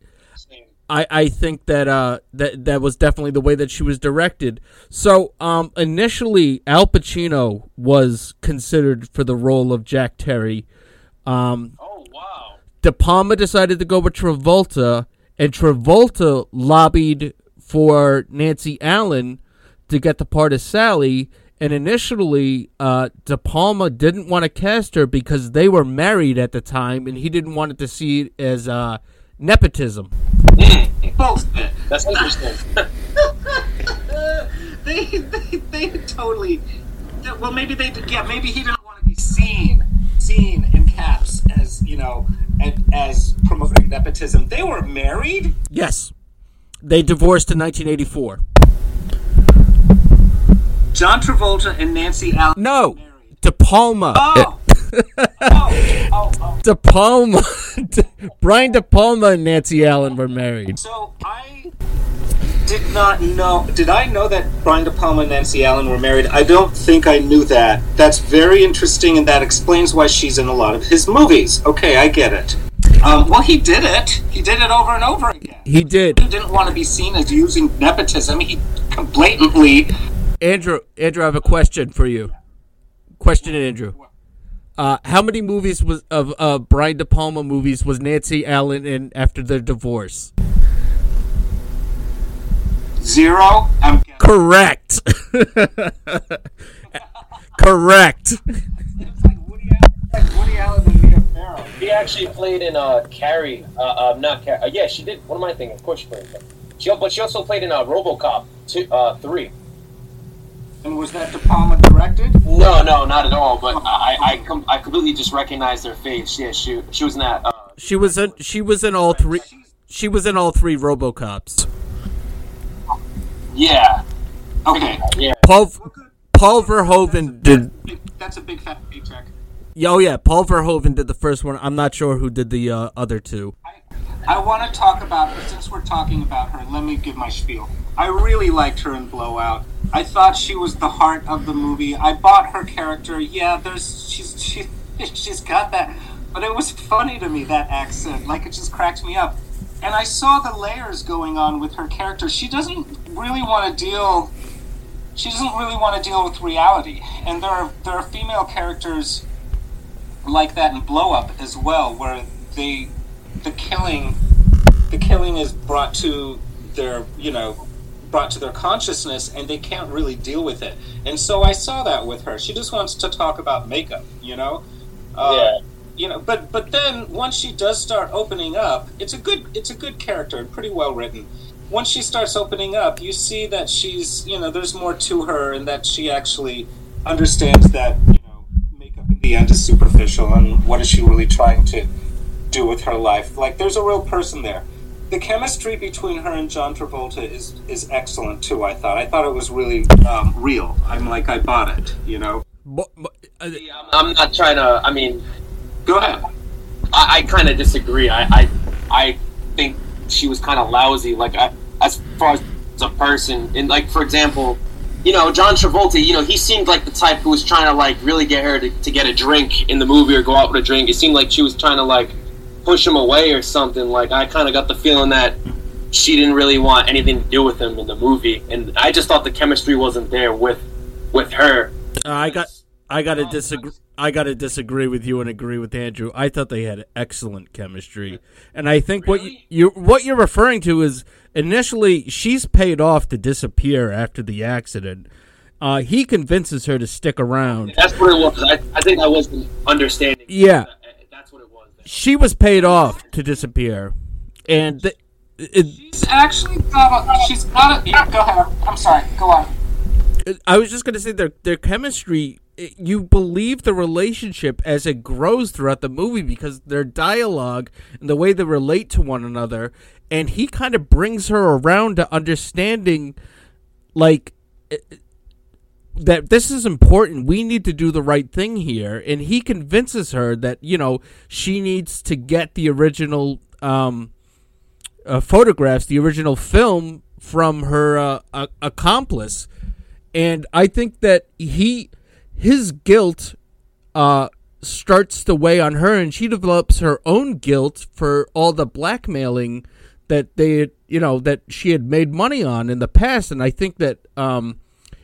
I, I think that uh that that was definitely the way that she was directed. So um initially Al Pacino was considered for the role of Jack Terry. Um Oh wow. De Palma decided to go with Travolta and Travolta lobbied for Nancy Allen to get the part of Sally and initially uh De Palma didn't want to cast her because they were married at the time and he didn't want it to see it as uh nepotism. Bullshit. That's interesting. they, they, they totally. Well, maybe they. Yeah, maybe he didn't want to be seen, seen in caps as you know, as, as promoting nepotism. They were married. Yes. They divorced in 1984. John Travolta and Nancy Allen. No. Married. De Palma. Oh. Oh, oh, oh. De Palma. Brian De Palma and Nancy Allen were married. So I did not know. Did I know that Brian De Palma and Nancy Allen were married? I don't think I knew that. That's very interesting, and that explains why she's in a lot of his movies. Okay, I get it. Um, well, he did it. He did it over and over again. He did. He didn't want to be seen as using nepotism. He blatantly. Andrew, Andrew, I have a question for you. Question, Andrew. Uh, how many movies was of uh, Brian De Palma movies was Nancy Allen in after their divorce? Zero. I'm. Correct. Correct. It's like Woody Allen, like Woody Allen and Mia Farrow. She actually played in uh Carrie. Uh, uh not Carrie. Uh, yeah, she did. What am I thinking? Of course she played. She, but she also played in uh, RoboCop two, uh, three. And was that De Palma directed? No, no, not at all. But I, I, com- I completely just recognized her face. Yeah, she, she was in that. Uh, She was in. She was in all three. She was in all three RoboCops. yeah, Okay. yeah. Paul Paul Verhoeven did. That's a big fat paycheck. Oh yeah, Paul Verhoeven did the first one. I'm not sure who did the uh, other two. I, I want to talk about her since we're talking about her. Let me give my spiel. I really liked her in Blowout. I thought she was the heart of the movie. I bought her character. Yeah, there's she's she she's got that, but it was funny to me that accent. Like it just cracked me up. And I saw the layers going on with her character. She doesn't really want to deal. She doesn't really want to deal with reality. And there are there are female characters like that in Blow Up as well, where they the killing the killing is brought to their you know brought to their consciousness and they can't really deal with it. And so i saw that with her. She just wants to talk about makeup you know? Uh, Yeah. you know but but then once she does start opening up it's a good it's a good character and pretty well written. Once she starts opening up you see that she's you know there's more to her and that she actually understands that you know makeup in the end is superficial and what is she really trying to do with her life. Like there's a real person there the chemistry between her and John Travolta is is excellent too. I thought. I thought it was really um, real. I'm like I bought it. You know. But, but, uh, I'm, I'm not trying to. I mean, Go ahead. I, I kind of disagree. I, I I think she was kind of lousy. Like I, as far as a person, and like for example, you know, John Travolta. You know, he seemed like the type who was trying to like really get her to, to get a drink in the movie or go out with a drink. It seemed like she was trying to like push him away or something. Like I kind of got the feeling that she didn't really want anything to do with him in the movie, and I just thought the chemistry wasn't there with with her. I got I got to disagree. I got to disagree with you and agree with Andrew. I thought they had excellent chemistry, and I think what you, you what you're referring to is initially she's paid off to disappear after the accident. Uh, he convinces her to stick around. That's what it was. I, I think I wasn't understanding. Yeah. that's what it was. She was paid off to disappear, and th- it, She's actually got a. She's got a. Yeah, go ahead. I'm sorry. Go on. I was just gonna say their their chemistry. Eh, you believe the relationship as it grows throughout the movie because their dialogue and the way they relate to one another, and he kind of brings her around to understanding, like it- that this is important. We need to do the right thing here, and he convinces her that you know she needs to get the original um, uh, photographs, the original film from her uh, accomplice. And I think that he his guilt uh starts to weigh on her and she develops her own guilt for all the blackmailing that they you know that she had made money on in the past. And I think that um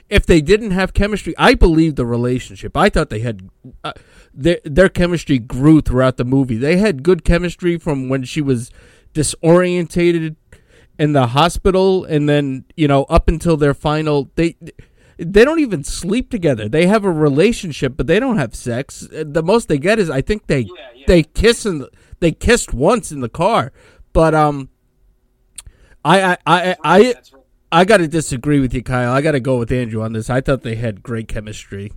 if they didn't have chemistry I believe the relationship. I thought they had uh, their their chemistry grew throughout the movie. They had good chemistry from when she was disorientated in the hospital and then you know up until their final they they don't even sleep together. They have a relationship but they don't have sex. The most they get is i think they they kiss and the, they kissed once in the car. But um i i i i, I got to disagree with you kyle i got to go with andrew on this i thought they had great chemistry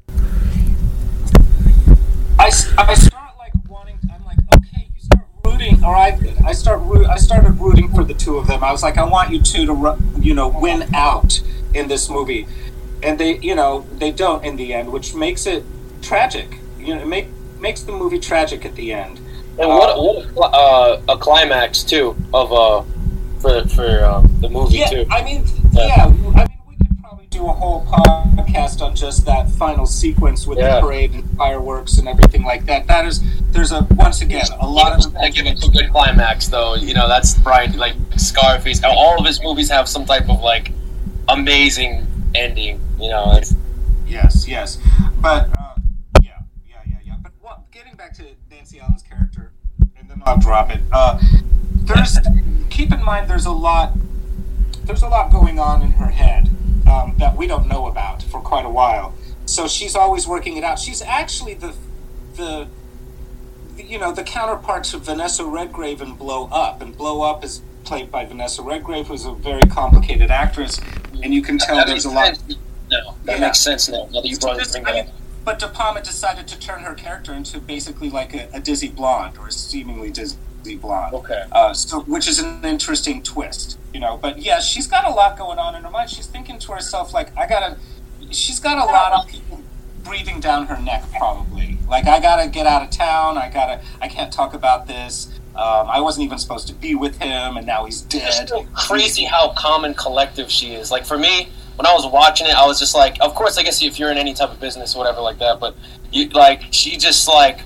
I, s- I start like wanting. I'm like, okay, you start rooting, or I start root. I started rooting for the two of them. I was like, I want you two to, you know, win out in this movie, and they, you know, they don't in the end, which makes it tragic. You know, it make makes the movie tragic at the end. And what what a, uh, a climax too of uh for for uh, the movie Yeah, too. I mean, yeah, I mean, we could probably do a whole podcast on just that final sequence with Yeah. the parade and fireworks and everything like that. That is, there's a once again a lot of I give it a good climax though. You know that's Brian like Scarface. All of his movies have some type of like amazing ending. You know, it's, Yes, yes, but uh, yeah, yeah, yeah, yeah. But well, getting back to Nancy Allen's character, and then I'll drop it. Uh, there's keep in mind there's a lot there's a lot going on in her head um, that we don't know about for quite a while. So she's always working it out. She's actually the the you know the counterpart to Vanessa Redgrave in Blow Up, and Blow Up is played by Vanessa Redgrave, who's a very complicated actress, and you can tell that there's a lot. No, that Yeah. makes sense now. Now that you brought Just- bring I that mean, up. but De Palma decided to turn her character into basically like a, a dizzy blonde or a seemingly dizzy blonde. Okay. Uh, so, which is an interesting twist, you know. But yeah, she's got a lot going on in her mind. She's thinking to herself like, I gotta. She's got a lot of people breathing down her neck, probably. Like, I gotta get out of town. I gotta. I can't talk about this. Um, I wasn't even supposed to be with him, and now he's It's dead. still crazy how calm and collective she is. Like for me, when I was watching it, I was just like, of course, I guess if you're in any type of business or whatever like that, but you like she just like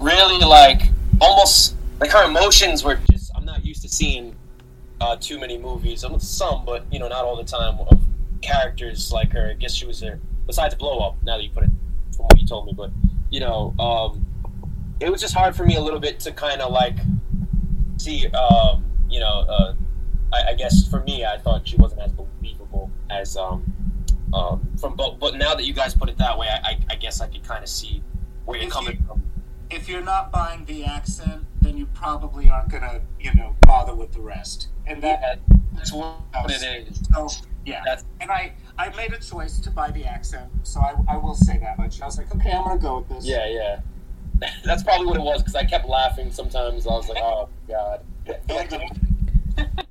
really like almost like her emotions were just. I'm not used to seeing uh, too many movies. I'm some, but you know, not all the time of characters like her. I guess she was there. Besides blow up, now that you put it from what you told me, but you know, um, it was just hard for me a little bit to kind of like see, um, you know, uh, I, I, guess for me, I thought she wasn't as believable as um, um, from. But, but now that you guys put it that way, I, I, I guess I could kind of see where you're If coming you- from. If you're not buying the accent, then you probably aren't gonna, you know, bother with the rest. And that, Yeah, that's what it is. so yeah. That's And I, I made a choice to buy the accent, so I, I will say that much. I was like, okay, I'm gonna go with this. yeah, yeah. That's probably what it was because I kept laughing sometimes. I was like, oh god.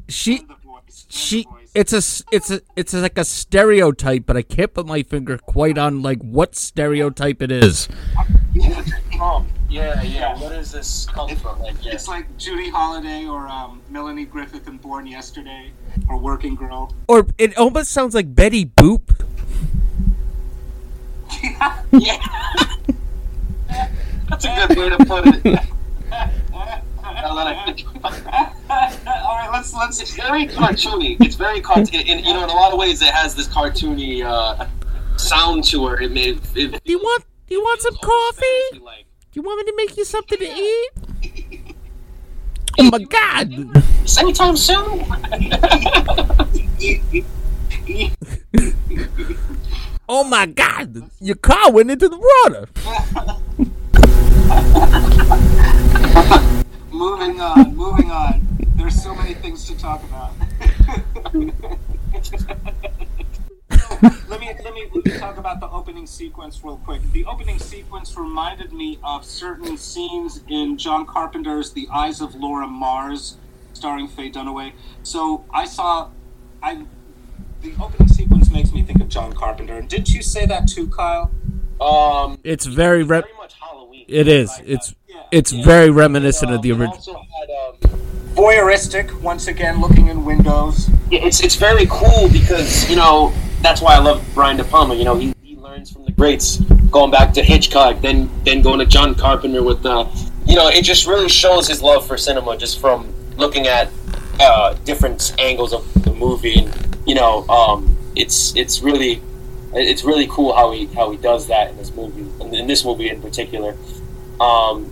She and the voice. and she it's a it's a it's a, like a stereotype, but I can't put my finger quite on like what stereotype it is. Yeah, yeah. What is this come from? Like, yeah. It's like Judy Holliday or um, Melanie Griffith in Born Yesterday or Working Girl. Or it almost sounds like Betty Boop. Yeah. That's a good way to put it. Now that I think about it. All right, let's let's. It's very cartoony. It's very cartoony. And, you know, in a lot of ways, it has this cartoony uh, sound to it. It made it. Do you want do you want some coffee? Like, Do you want me to make you something to eat? Oh my god! anytime soon. Oh my god! Your car went into the water. Moving on, moving on. There's so many things to talk about. Let me let me talk about the opening sequence real quick. The opening sequence reminded me of certain scenes in John Carpenter's The Eyes of Laura Mars, starring Faye Dunaway. So I saw, I the opening sequence makes me think of John Carpenter. And didn't you say that too, Kyle? Um, It's very re- very much Halloween. it is. Like, It's Yeah. it's very reminiscent of the um, original. had, um, Voyeuristic, once again, looking in windows. Yeah, it's it's very cool because you know that's why I love Brian De Palma. You know, he, he learns from the greats, going back to Hitchcock, then then going to John Carpenter with the, you know, it just really shows his love for cinema just from looking at uh, different angles of the movie, and you know, um, it's it's really it's really cool how he how he does that in this movie, in, in this movie in particular. Um,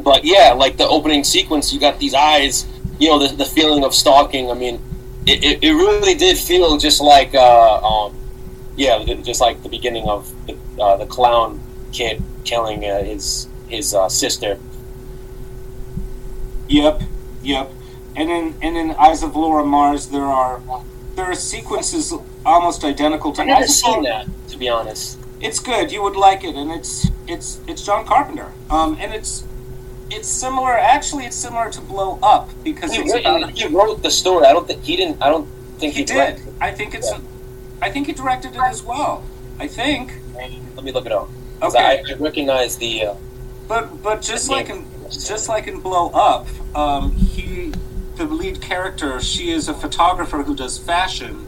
but yeah, like the opening sequence, you got these eyes, you know, the, the feeling of stalking. I mean, it, it, it really did feel just like, uh, um, yeah, just like the beginning of the, uh, the clown kid killing uh, his his uh, sister. Yep, yep. And in and in Eyes of Laura Mars, there are there are sequences almost identical to I never Eyes of seen that, to be honest. It's good. You would like it, and it's it's it's John Carpenter. Um, and it's it's similar. Actually, it's similar to Blow Up because He, it's wrote- about he wrote the story. I don't think he didn't. I don't think he, he did. I think it's. Yeah. I think he directed it as well. I think. Let me look it up. Okay. I, I recognize the. Uh, But but just like in just like in Blow Up, um, he the lead character she is a photographer who does fashion,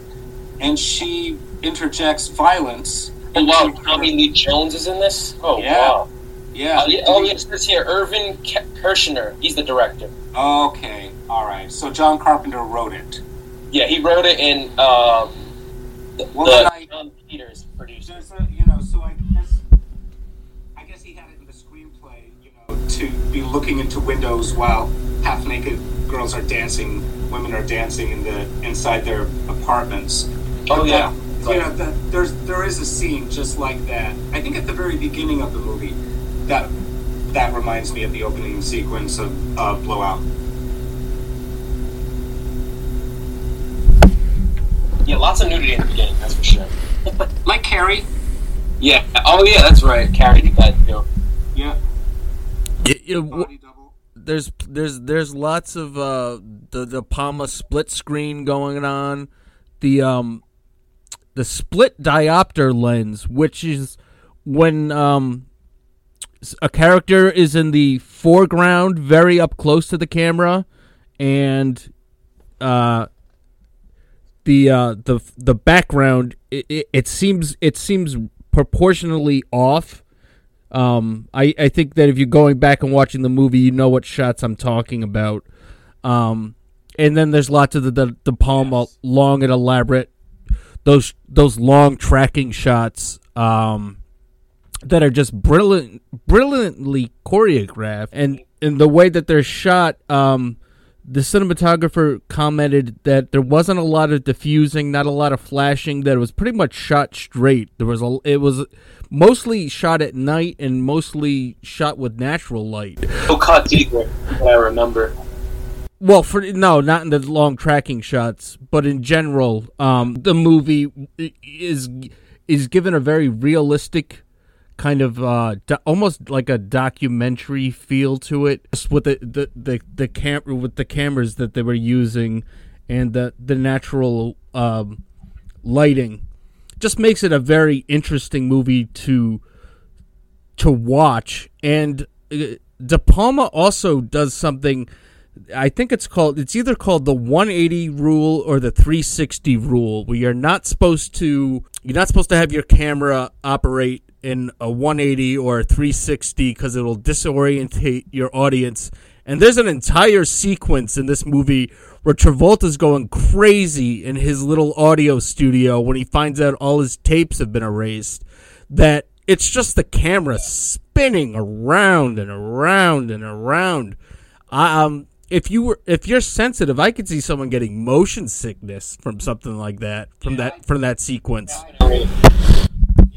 and she interjects violence. Oh wow, Tommy Lee Jones is in this. Oh Yeah. wow. Yeah. Yeah, oh, yeah, it says here Irvin Kershner. He's the director. Okay. All right. So John Carpenter wrote it. Yeah, he wrote it in. um, the, Well, the I- Jon Peters produced. it. A, you know, so I guess I guess he had it in the screenplay, you know, to be looking into windows while half naked girls are dancing, women are dancing in the inside their apartments. Oh But yeah, that- you know, the, there's there is a scene just like that. I think at the very beginning of the movie, that that reminds me of the opening sequence of uh, Blowout. yeah, lots of nudity in the beginning. That's for sure. Like Carrie. Yeah. Oh yeah, that's right. Carrie did that too. Yeah. Y- you know, Body there's there's there's lots of uh the De Palma split screen going on, the um the split diopter lens, which is when um s- a character is in the foreground, very up close to the camera, and uh the uh, the the background it, it, it seems it seems proportionally off. Um, I I think that if you're going back and watching the movie, you know what shots I'm talking about. Um, and then there's lots of the the, De Palma Yes. long and elaborate those those long tracking shots. Um, that are just brilliant, brilliantly choreographed, and in the way that they're shot. Um, the cinematographer commented that there wasn't a lot of diffusing, not a lot of flashing. That it was pretty much shot straight. There was a, it was mostly shot at night and mostly shot with natural light. No cuts either. I remember. Well, for no, not in the long tracking shots, but in general, um, the movie is is given a very realistic kind of uh, do- almost like a documentary feel to it, just with the the the, the cam- with the cameras that they were using and the the natural um, lighting, just makes it a very interesting movie to to watch. And uh, De Palma also does something. I think it's called. It's either called the 180 rule or the 360 rule, where you're not supposed to. You're not supposed to have your camera operate in a 180 or a 360 because it'll disorientate your audience. And there's an entire sequence in this movie where Travolta's going crazy in his little audio studio when he finds out all his tapes have been erased. That it's just the camera spinning around and around and around. Um, if you were, if you're sensitive, I could see someone getting motion sickness from something like that, from that, from that sequence.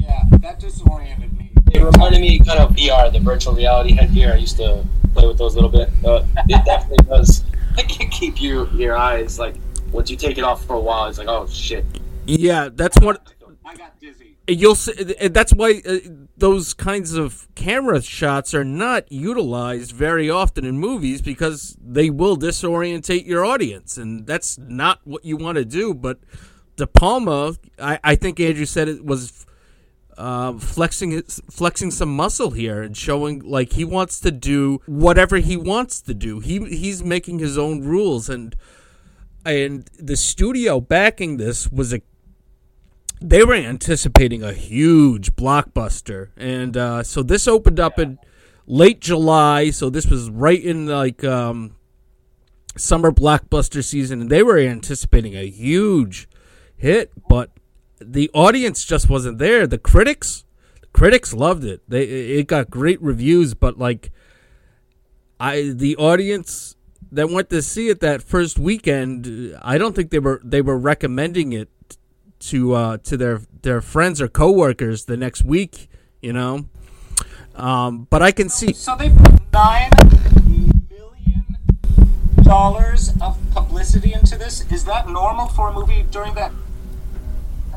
Yeah, that disoriented me. It reminded me kind of VR, the virtual reality headgear. I used to play with those a little bit. Uh, it definitely does It can keep you your eyes like once you take it off for a while. It's like oh shit. Yeah, that's what I got dizzy. you'll see. That's why uh, those kinds of camera shots are not utilized very often in movies because they will disorientate your audience, and that's not what you want to do. But De Palma, I, I think Andrew said it was uh, flexing his, flexing some muscle here and showing like he wants to do whatever he wants to do. He he's making his own rules and and the studio backing this was a they were anticipating a huge blockbuster. And uh, so this opened up in late July. So this was right in like um, summer blockbuster season. And they were anticipating a huge hit but the audience just wasn't there. The critics the critics loved it. They it got great reviews but like I the audience that went to see it that first weekend I don't think they were they were recommending it to uh, to their their friends or coworkers the next week you know? Um, but I can see So they put nine million dollars of publicity into this. Is that normal for a movie during that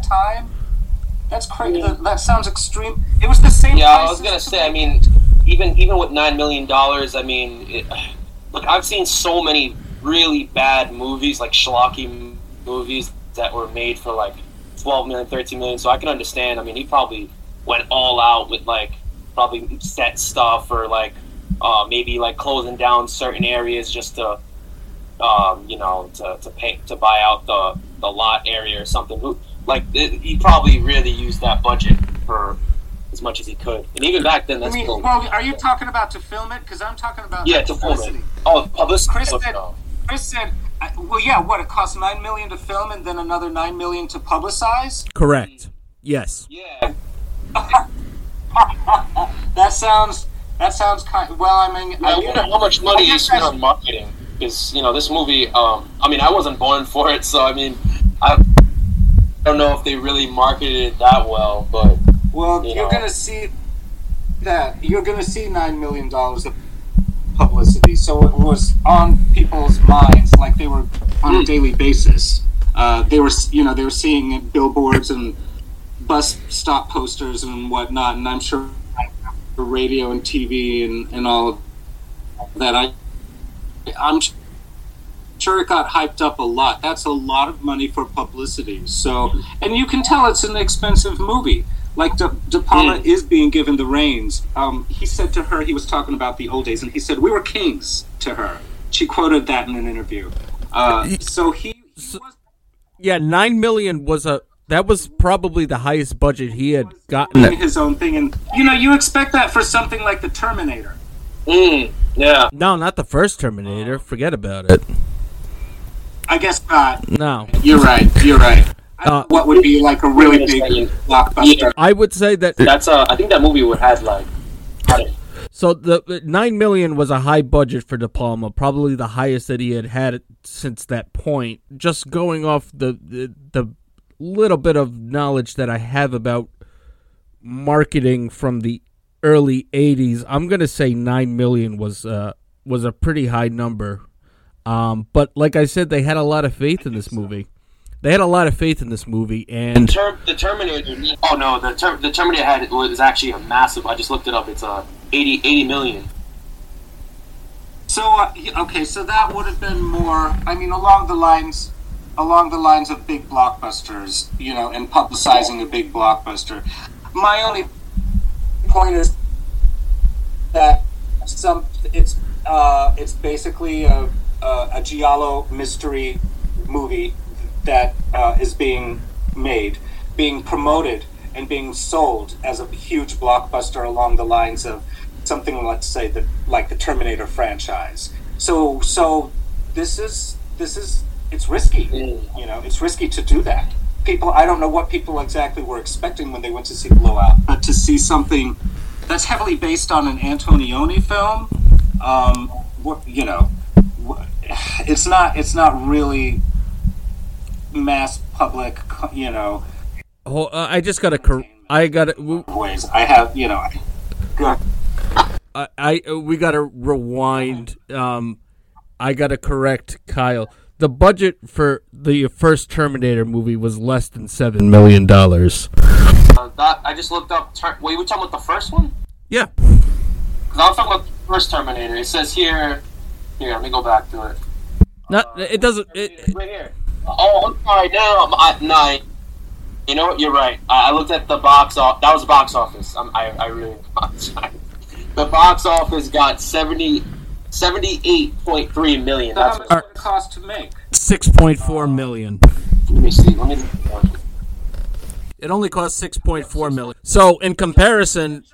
time? That's crazy. That, that sounds extreme. It was the same. Yeah, I was gonna say. I mean, even even with nine million dollars, I mean, it, look, I've seen so many really bad movies, like schlocky movies that were made for like 12 million, 13 million. So I can understand. I mean, he probably went all out with like probably set stuff or like uh, maybe like closing down certain areas just to um, you know to, to pay to buy out the the lot area or something. Who like it, he probably really used that budget for as much as he could. And even back then, I that's mean, still well, are you talking about to film it? Because I'm talking about yeah to film it. Oh, publicity. Chris said. Chris said, uh, well, yeah, what it cost nine million to film and then another nine million to publicize. correct yes Yeah, That sounds. That sounds kind. Well, I mean, I wonder how much money I he spent on marketing. Because you know this movie. Um, I mean, I wasn't born for it, so I mean, I don't know if they really marketed it that well. But Well, you you're know. gonna see that. You're gonna see nine million dollars of publicity. So it was on people's minds, like they were on a daily basis. Uh, they were, you know, they were seeing billboards and bus stop posters and whatnot. And I'm sure the radio and TV and, and all of that. I, I'm sure it got hyped up a lot. That's a lot of money for publicity. So, and you can tell it's an expensive movie. Like De, De Palma Mm. is being given the reins. Um, he said to her, he was talking about the old days, and he said, "We were kings." To her, she quoted that in an interview. Uh, so he, he was Yeah, nine million was a that was probably the highest budget he had gotten. his own thing, and you know, you expect that for something like the Terminator. Mm, yeah. No, not the first Terminator. Forget about it. I guess not. No, You're right. You're right. Uh, what would be like a really big blockbuster? I would say that. That's uh, I think that movie would have like. So the the nine million was a high budget for De Palma, probably the highest that he had had since that point. Just going off the the, the little bit of knowledge that I have about marketing from the early '80s, I'm gonna say nine million was uh was a pretty high number. Um, but like I said, they had a lot of faith in this movie. They had a lot of faith in this movie, and Term, the Terminator. Oh no, the ter- the Terminator had was actually a massive. I just looked it up. It's uh 80, 80 million. So uh, okay, so that would have been more. I mean, along the lines, along the lines of big blockbusters, you know, and publicizing a big blockbuster. My only point is that some it's uh, it's basically a, a, a giallo mystery movie that uh, is being made, being promoted, and being sold as a huge blockbuster along the lines of something, let's say, the, like the Terminator franchise. So, so this is this is it's risky. You know, it's risky to do that. People, I don't know what people exactly were expecting when they went to see Blow Out, but to see something that's heavily based on an Antonioni film, um, what you know, it's not it's not really mass public, you know, oh, uh, I just gotta cor- I gotta ways. I have you know, I, I, I uh, we gotta rewind. Um, I gotta correct Kyle. The budget for the first Terminator movie was less than seven million dollars. Uh, that I just looked up. Ter- Wait, we talking about the first one? Yeah, Because I was talking about the first Terminator. It says here. Here, let me go back to it. not it doesn't. It, right here. Oh, I'm sorry. No, I'm, I, no. I- You know what? You're right. I, I looked at the box. off. That was the box office. I'm, I, I really. I'm. The box office got 70, 78.3 million. How That's much what, would it cost to make? six point four million. let me see. Let me. It only cost six point four million. So in comparison,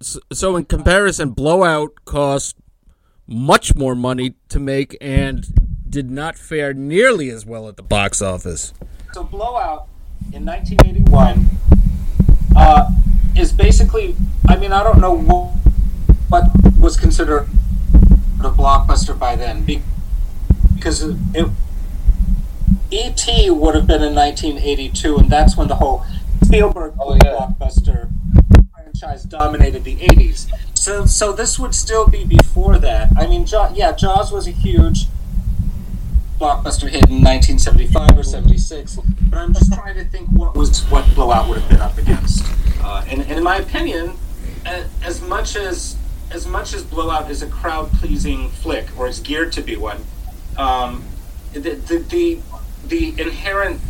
so in comparison, Blow Out cost much more money to make and did not fare nearly as well at the box office. So Blow Out in 1981 uh, is basically. I mean, I don't know what, what was considered a blockbuster by then, be- because it. E.T. would have been in 1982, and that's when the whole Spielberg Oh, yeah. blockbuster franchise dominated the 80s. So, so this would still be before that. I mean, yeah, Jaws was a huge blockbuster hit in 1975 or 76. But I'm just trying to think what was what Blow Out would have been up against. Uh, and, and in my opinion, as much as as much as Blow Out is a crowd pleasing flick or is geared to be one, um, the, the the the inherent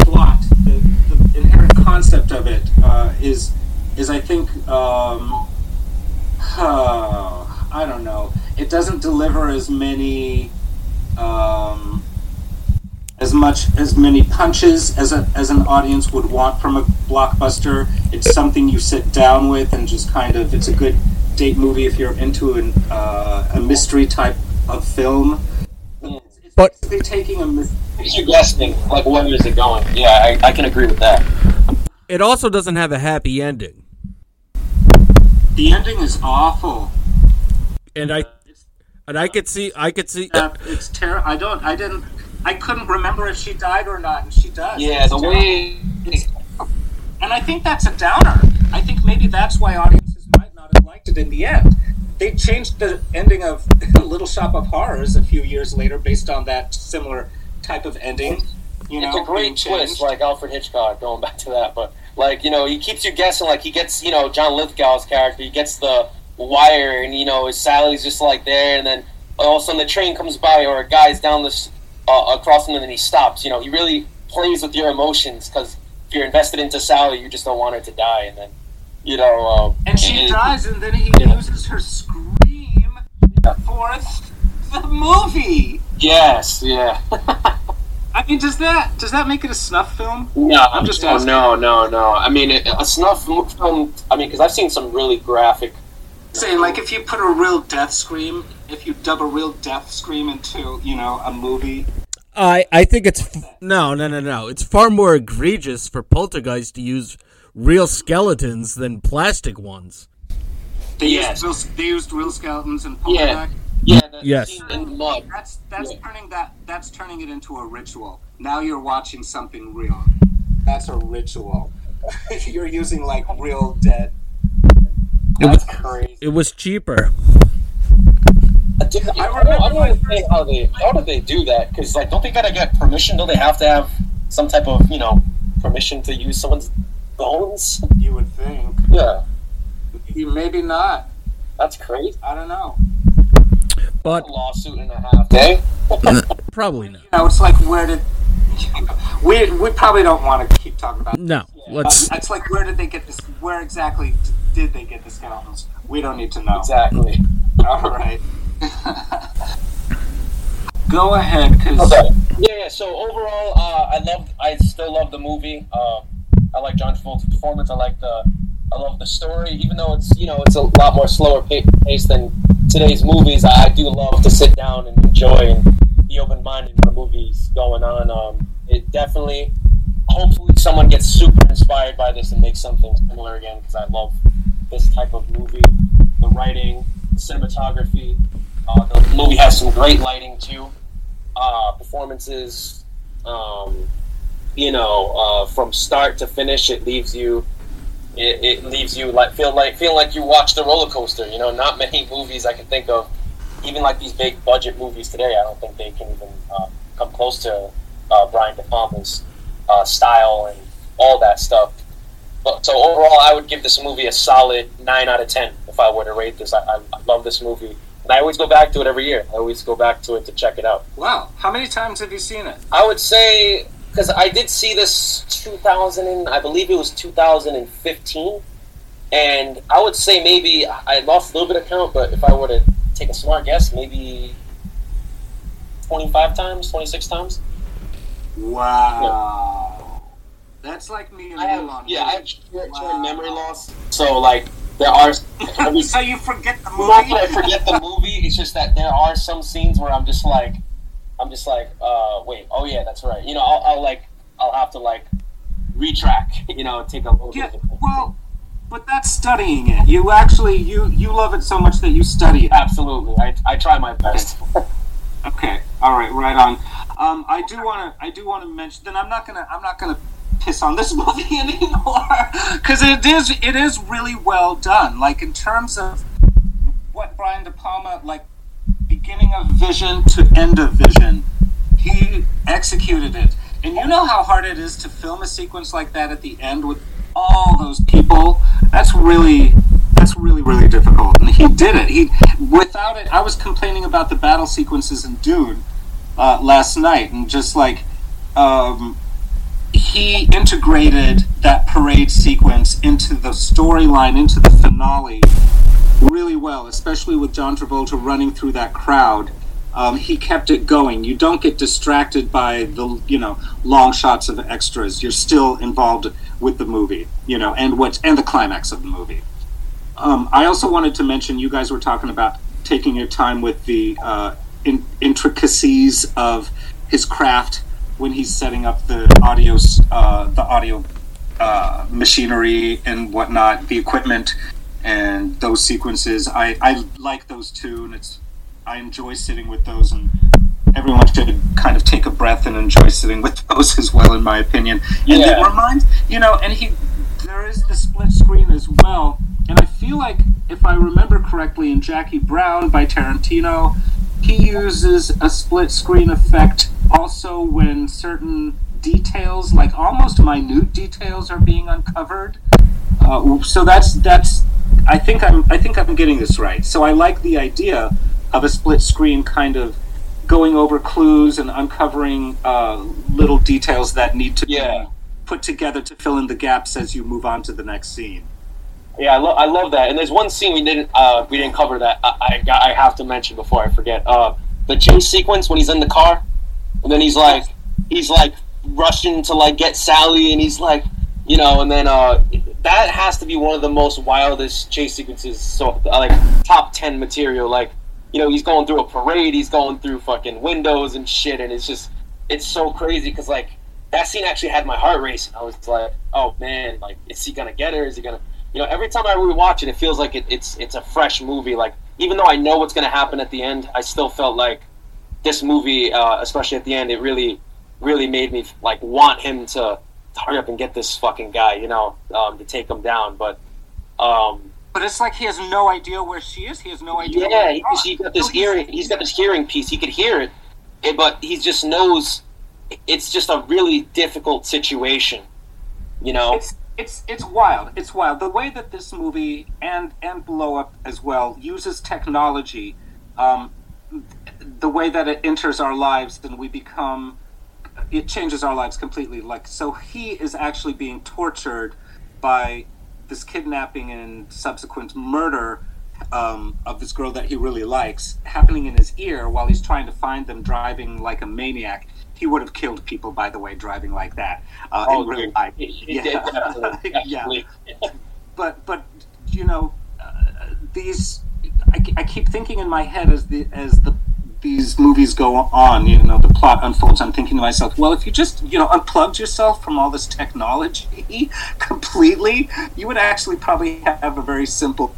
plot, the, the inherent concept of it uh, is is I think um, I don't know. It doesn't deliver as many um, as much as many punches as a, as an audience would want from a blockbuster. It's something you sit down with and just kind of. It's a good date movie if you're into an, uh, a mystery type of film. It's, it's But- basically taking a mys- If you're guessing, like, where is it going? Yeah, I, I can agree with that. It also doesn't have a happy ending. The ending is awful. And I and I could see I could see Uh, it's terrible. I don't. I didn't. I couldn't remember if she died or not, and she does. Yeah, It's the terrible. way. And I think that's a downer. I think maybe that's why audiences might not have liked it in the end. They changed the ending of Little Shop of Horrors a few years later based on that similar type of ending. You know, a great twist, like Alfred Hitchcock, going back to that. But, like, you know, he keeps you guessing. Like, he gets, you know, John Lithgow's character, he gets the wire, and, you know, his Sally's just, like, there, and then all of a sudden the train comes by, or a guy's down this, uh, across him, and then he stops. You know, he really plays with your emotions, because if you're invested into Sally, you just don't want her to die, and then, you know. Um, And she it- dies, and then he Yeah. uses her scream for the movie. Yes, yeah. I mean, does that does that make it a snuff film? No, I'm just no, asking. no, no, no. I mean, it, a snuff film. I mean, because I've seen some really graphic. Say, like, if you put a real death scream, if you dub a real death scream into, you know, a movie, I I think it's f- no no no no. It's far more egregious for Poltergeist to use real skeletons than plastic ones. they Yes. used real, they used real skeletons and Poltergeist. Yeah, the Yes. scene in the mud. That's that's Yeah. turning that that's turning it into a ritual. Now you're watching something real. That's a ritual. you're using like real dead. That's crazy. It was cheaper. I, did, I, I don't, I don't understand how they how do they do that? Because like, don't they gotta get permission? Don't they have to have some type of you know permission to use someone's bones? You would think. Yeah, You maybe not. that's crazy. I don't know. But A lawsuit and a half. Okay. probably not. You know, it's like where did we we probably don't want to keep talking about. No. Let's It's like where did they get this? Where exactly did they get the skeletons? We don't need to know. Exactly. All right. Go ahead, because Okay. Yeah, yeah. So overall, uh, I love. I still love the movie. Um, I like John Travolta's performance. I like the. I love the story, even though it's you know it's a lot more slower pace than today's movies. I, do love to sit down and enjoy and be open minded when the movie's going on. Um, it definitely. Hopefully, someone gets super inspired by this and makes something similar again because I love this type of movie. The writing, the cinematography. Uh, the movie has some great lighting too uh, performances. Um, you know, uh, from start to finish, it leaves you. It, it leaves you like feel like feeling like you watched a roller coaster. You know, not many movies I can think of, even like these big budget movies today. I don't think they can even uh, come close to uh, Brian De Palma's uh, style and all that stuff. But so overall, I would give this movie a solid nine out of ten if I were to rate this. I, I, I love this movie, and I always go back to it every year. I always go back to it to check it out. wow, how many times have you seen it? I would say because I did see this 2000, and I believe it was 2015, and I would say maybe I lost a little bit of count, but if I were to take a smart guess, maybe 25 times, 26 times. Wow, that's like me and I have, on yeah, I have short Wow. memory loss, so like there are. every- so you forget the movie. Not that I forget the movie. It's just that there are some scenes where I'm just like, I'm just like, uh, wait, oh yeah, that's right. You know, I'll, I'll like, I'll have to like retrack. You know, take a little Yeah, bit. Of well, but that's studying it. You actually you you love it so much that you study it. Absolutely, I, I try my best. Okay, all right, right on. Um, I do want to I do want to mention. Then I'm not gonna I'm not gonna piss on this movie anymore because it is it is really well done. Like in terms of what Brian De Palma like beginning of vision to end of vision, he executed it. And you know how hard it is to film a sequence like that at the end with all those people. That's really that's really really difficult. And he did it. He without it. I was complaining about the battle sequences in Dune uh, last night, and just like um, he integrated that parade sequence into the storyline, into the finale, really well. Especially with John Travolta running through that crowd. Um, he kept it going. You don't get distracted by the you know long shots of extras. You're still involved with the movie, you know, and what and the climax of the movie. Um, I also wanted to mention you guys were talking about taking your time with the uh, in, intricacies of his craft when he's setting up the audio uh, the audio uh, machinery and whatnot, the equipment and those sequences. I, I like those too, and it's I enjoy sitting with those and. Everyone should kind of take a breath and enjoy sitting with those as well, in my opinion. And Yeah. it reminds you know, and he there is the split screen as well. And I feel like, if I remember correctly, in Jackie Brown by Tarantino, he uses a split screen effect also when certain details, like almost minute details, are being uncovered. Uh, so that's that's. I think I'm I think I'm getting this right. So I like the idea of a split screen kind of going over clues and uncovering uh, little details that need to Yeah. be put together to fill in the gaps as you move on to the next scene. Yeah, I, lo- I love that. And there's one scene we didn't uh, we didn't cover that I, I I have to mention before I forget. Uh, the chase sequence when he's in the car, and then he's like, he's like rushing to like get Sally, and he's like, you know, and then uh, that has to be one of the most wildest chase sequences. So like top ten material, like you know, he's going through a parade, he's going through fucking windows and shit, and it's just it's so crazy because like that scene actually had my heart racing. I was like, oh man, like is he gonna get her? Is he gonna? You know, every time I rewatch it, it feels like it, it's it's a fresh movie. Like even though I know what's gonna happen at the end, I still felt like this movie, uh, especially at the end, it really really made me like want him to hurry up and get this fucking guy, you know, um, to take him down. But um, But it's like he has no idea where she is. He has no idea. yeah, where he, they are. he got this he's- hearing. He's got this hearing piece. He could hear it, eh, but he just knows it's just a really difficult situation. You know, It's it's it's wild. It's wild. The way that this movie and and Blow Up as well uses technology, um, the way that it enters our lives, and we become, it changes our lives completely. Like so, he is actually being tortured by this kidnapping and subsequent murder um, of this girl that he really likes happening in his ear while he's trying to find them driving like a maniac. He would have killed people, by the way, driving like that uh, in real dude, life. he, he Yeah. did definitely, Yeah. But but you know, uh, these I, I keep thinking in my head as the as the these movies go on, you know, the plot unfolds. I'm thinking to myself, well, if you just you know unplugged yourself from all this technology completely, you would actually probably have a very simple,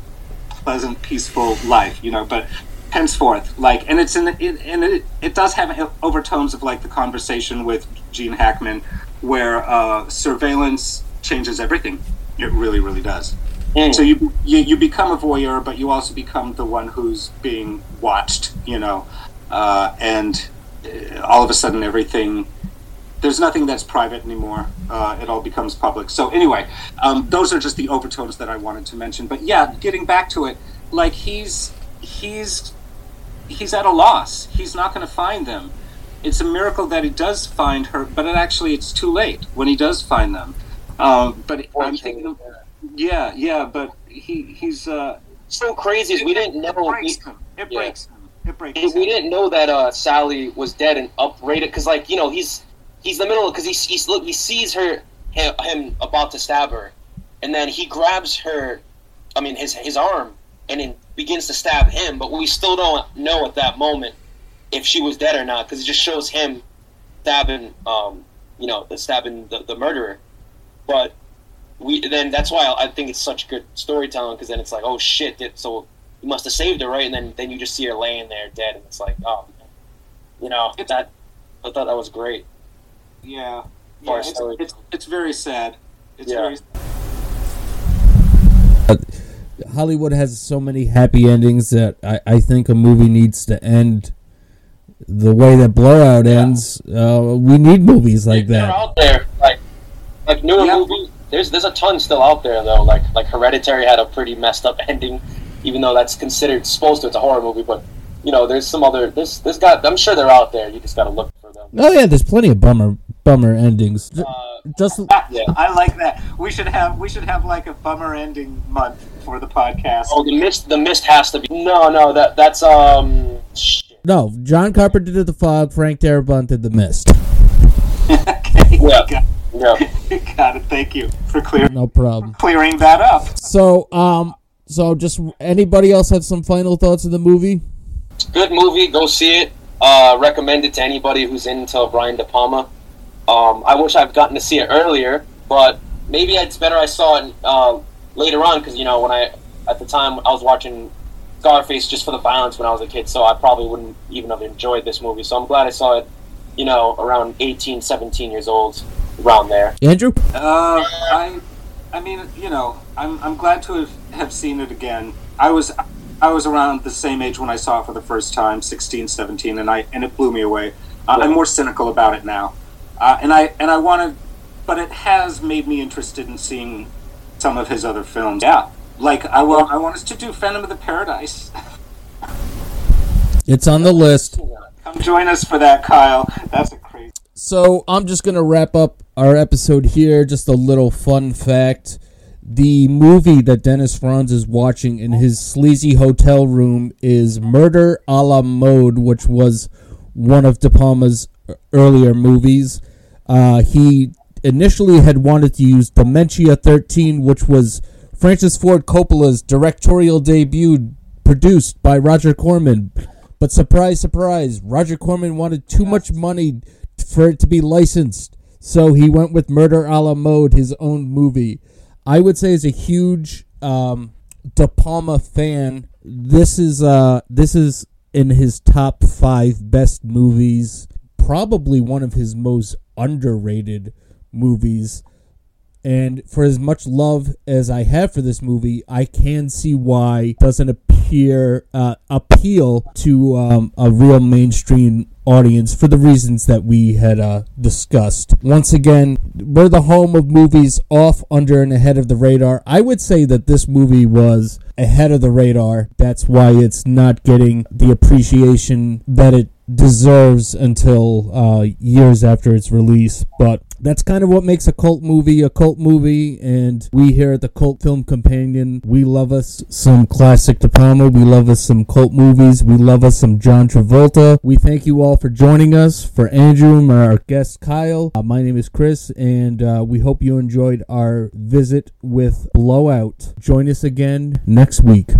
pleasant, peaceful life, you know. But henceforth, like, and it's in it, and it, it does have overtones of like the conversation with Gene Hackman, where uh, surveillance changes everything. It really, really does. Mm. So you, you you become a voyeur, but you also become the one who's being watched, you know, uh, and uh, all of a sudden everything. There's nothing that's private anymore. Uh, it all becomes public. So anyway, um, those are just the overtones that I wanted to mention. But yeah, getting back to it, like he's he's he's at a loss. He's not going to find them. It's a miracle that he does find her, but it actually it's too late when he does find them. Um, but I'm thinking, yeah, yeah, but he he's uh, so crazy is we didn't know it breaks we, him. It yeah. him. It breaks we, we didn't know that uh, Sally was dead and uprated because like you know he's he's in the middle because he's, he's look he sees her him, him about to stab her and then he grabs her I mean his his arm and then begins to stab him but we still don't know at that moment if she was dead or not because it just shows him stabbing um you know stabbing the, the murderer. But we then that's why I think it's such good storytelling because then it's like oh shit so you must have saved her right and then then you just see her laying there dead and it's like oh man. you know It's- that I thought that was great Yeah, Far yeah. It's, it's it's very sad. It's Yeah. very Hollywood has so many happy endings that I, I think a movie needs to end the way that Blow Out ends. Uh, we need movies like they're that. out there like like newer Yeah. movies there's there's a ton still out there though like like Hereditary had a pretty messed up ending even though that's considered supposed to it's a horror movie but you know there's some other this this got I'm sure they're out there you just gotta look for them Oh yeah, there's plenty of bummer bummer endings. Ju- uh, Just Yeah. I like that. We should have we should have like a bummer ending month for the podcast. oh the mist the mist has to be no no that that's um shit. no, John Carpenter did the fog. Frank Darabont did the mist. okay, Yeah. got, yeah got it. Thank you for clearing No problem. clearing that up. So um, so just anybody else have some final thoughts of the movie? good movie. Go see it. Uh, recommend it to anybody who's into Brian De Palma. Um, I wish I've gotten to see it earlier, but maybe it's better I saw it uh, later on because you know when I at the time I was watching Scarface just for the violence when I was a kid, so I probably wouldn't even have enjoyed this movie. So I'm glad I saw it. You know, around 18, 17 years old, around there. Andrew? Uh, I, I mean, you know, I'm, I'm glad to have, have seen it again. I was I was around the same age when I saw it for the first time, 16, 17, and I and it blew me away. Uh, I'm more cynical about it now, uh, and I and I want to, but it has made me interested in seeing some of his other films. Yeah, like I want I want us to do Phantom of the Paradise. It's on the list. Come join us for that, Kyle. That's a crazy. So I'm just gonna wrap up our episode here. Just a little fun fact: the movie that Dennis Franz is watching in his sleazy hotel room is Murder a la Mode, which was one of De Palma's earlier movies. Uh, he initially had wanted to use Dementia 13, which was Francis Ford Coppola's directorial debut, produced by Roger Corman. But surprise, surprise, Roger Corman wanted too much money for it to be licensed, so he went with Murder a la Mode, his own movie. I would say, as a huge um, De Palma fan, this is uh, this is in his top five best movies. Probably one of his most underrated movies. And for as much love as I have for this movie, I can see why it doesn't appear uh, appeal to um, a real mainstream audience for the reasons that we had uh, discussed. Once again, we're the home of movies off, under, and ahead of the radar. I would say that this movie was ahead of the radar. That's why it's not getting the appreciation that it deserves until uh, years after its release. But that's kind of what makes a cult movie a cult movie. And we here at the Cult Film Companion, we love us some classic De Palma. We love us some cult movies. We love us some John Travolta. We thank you all for joining us. For Andrew our guest Kyle, uh, my name is Chris, and uh, we hope you enjoyed our visit with Blow Out. Join us again next week.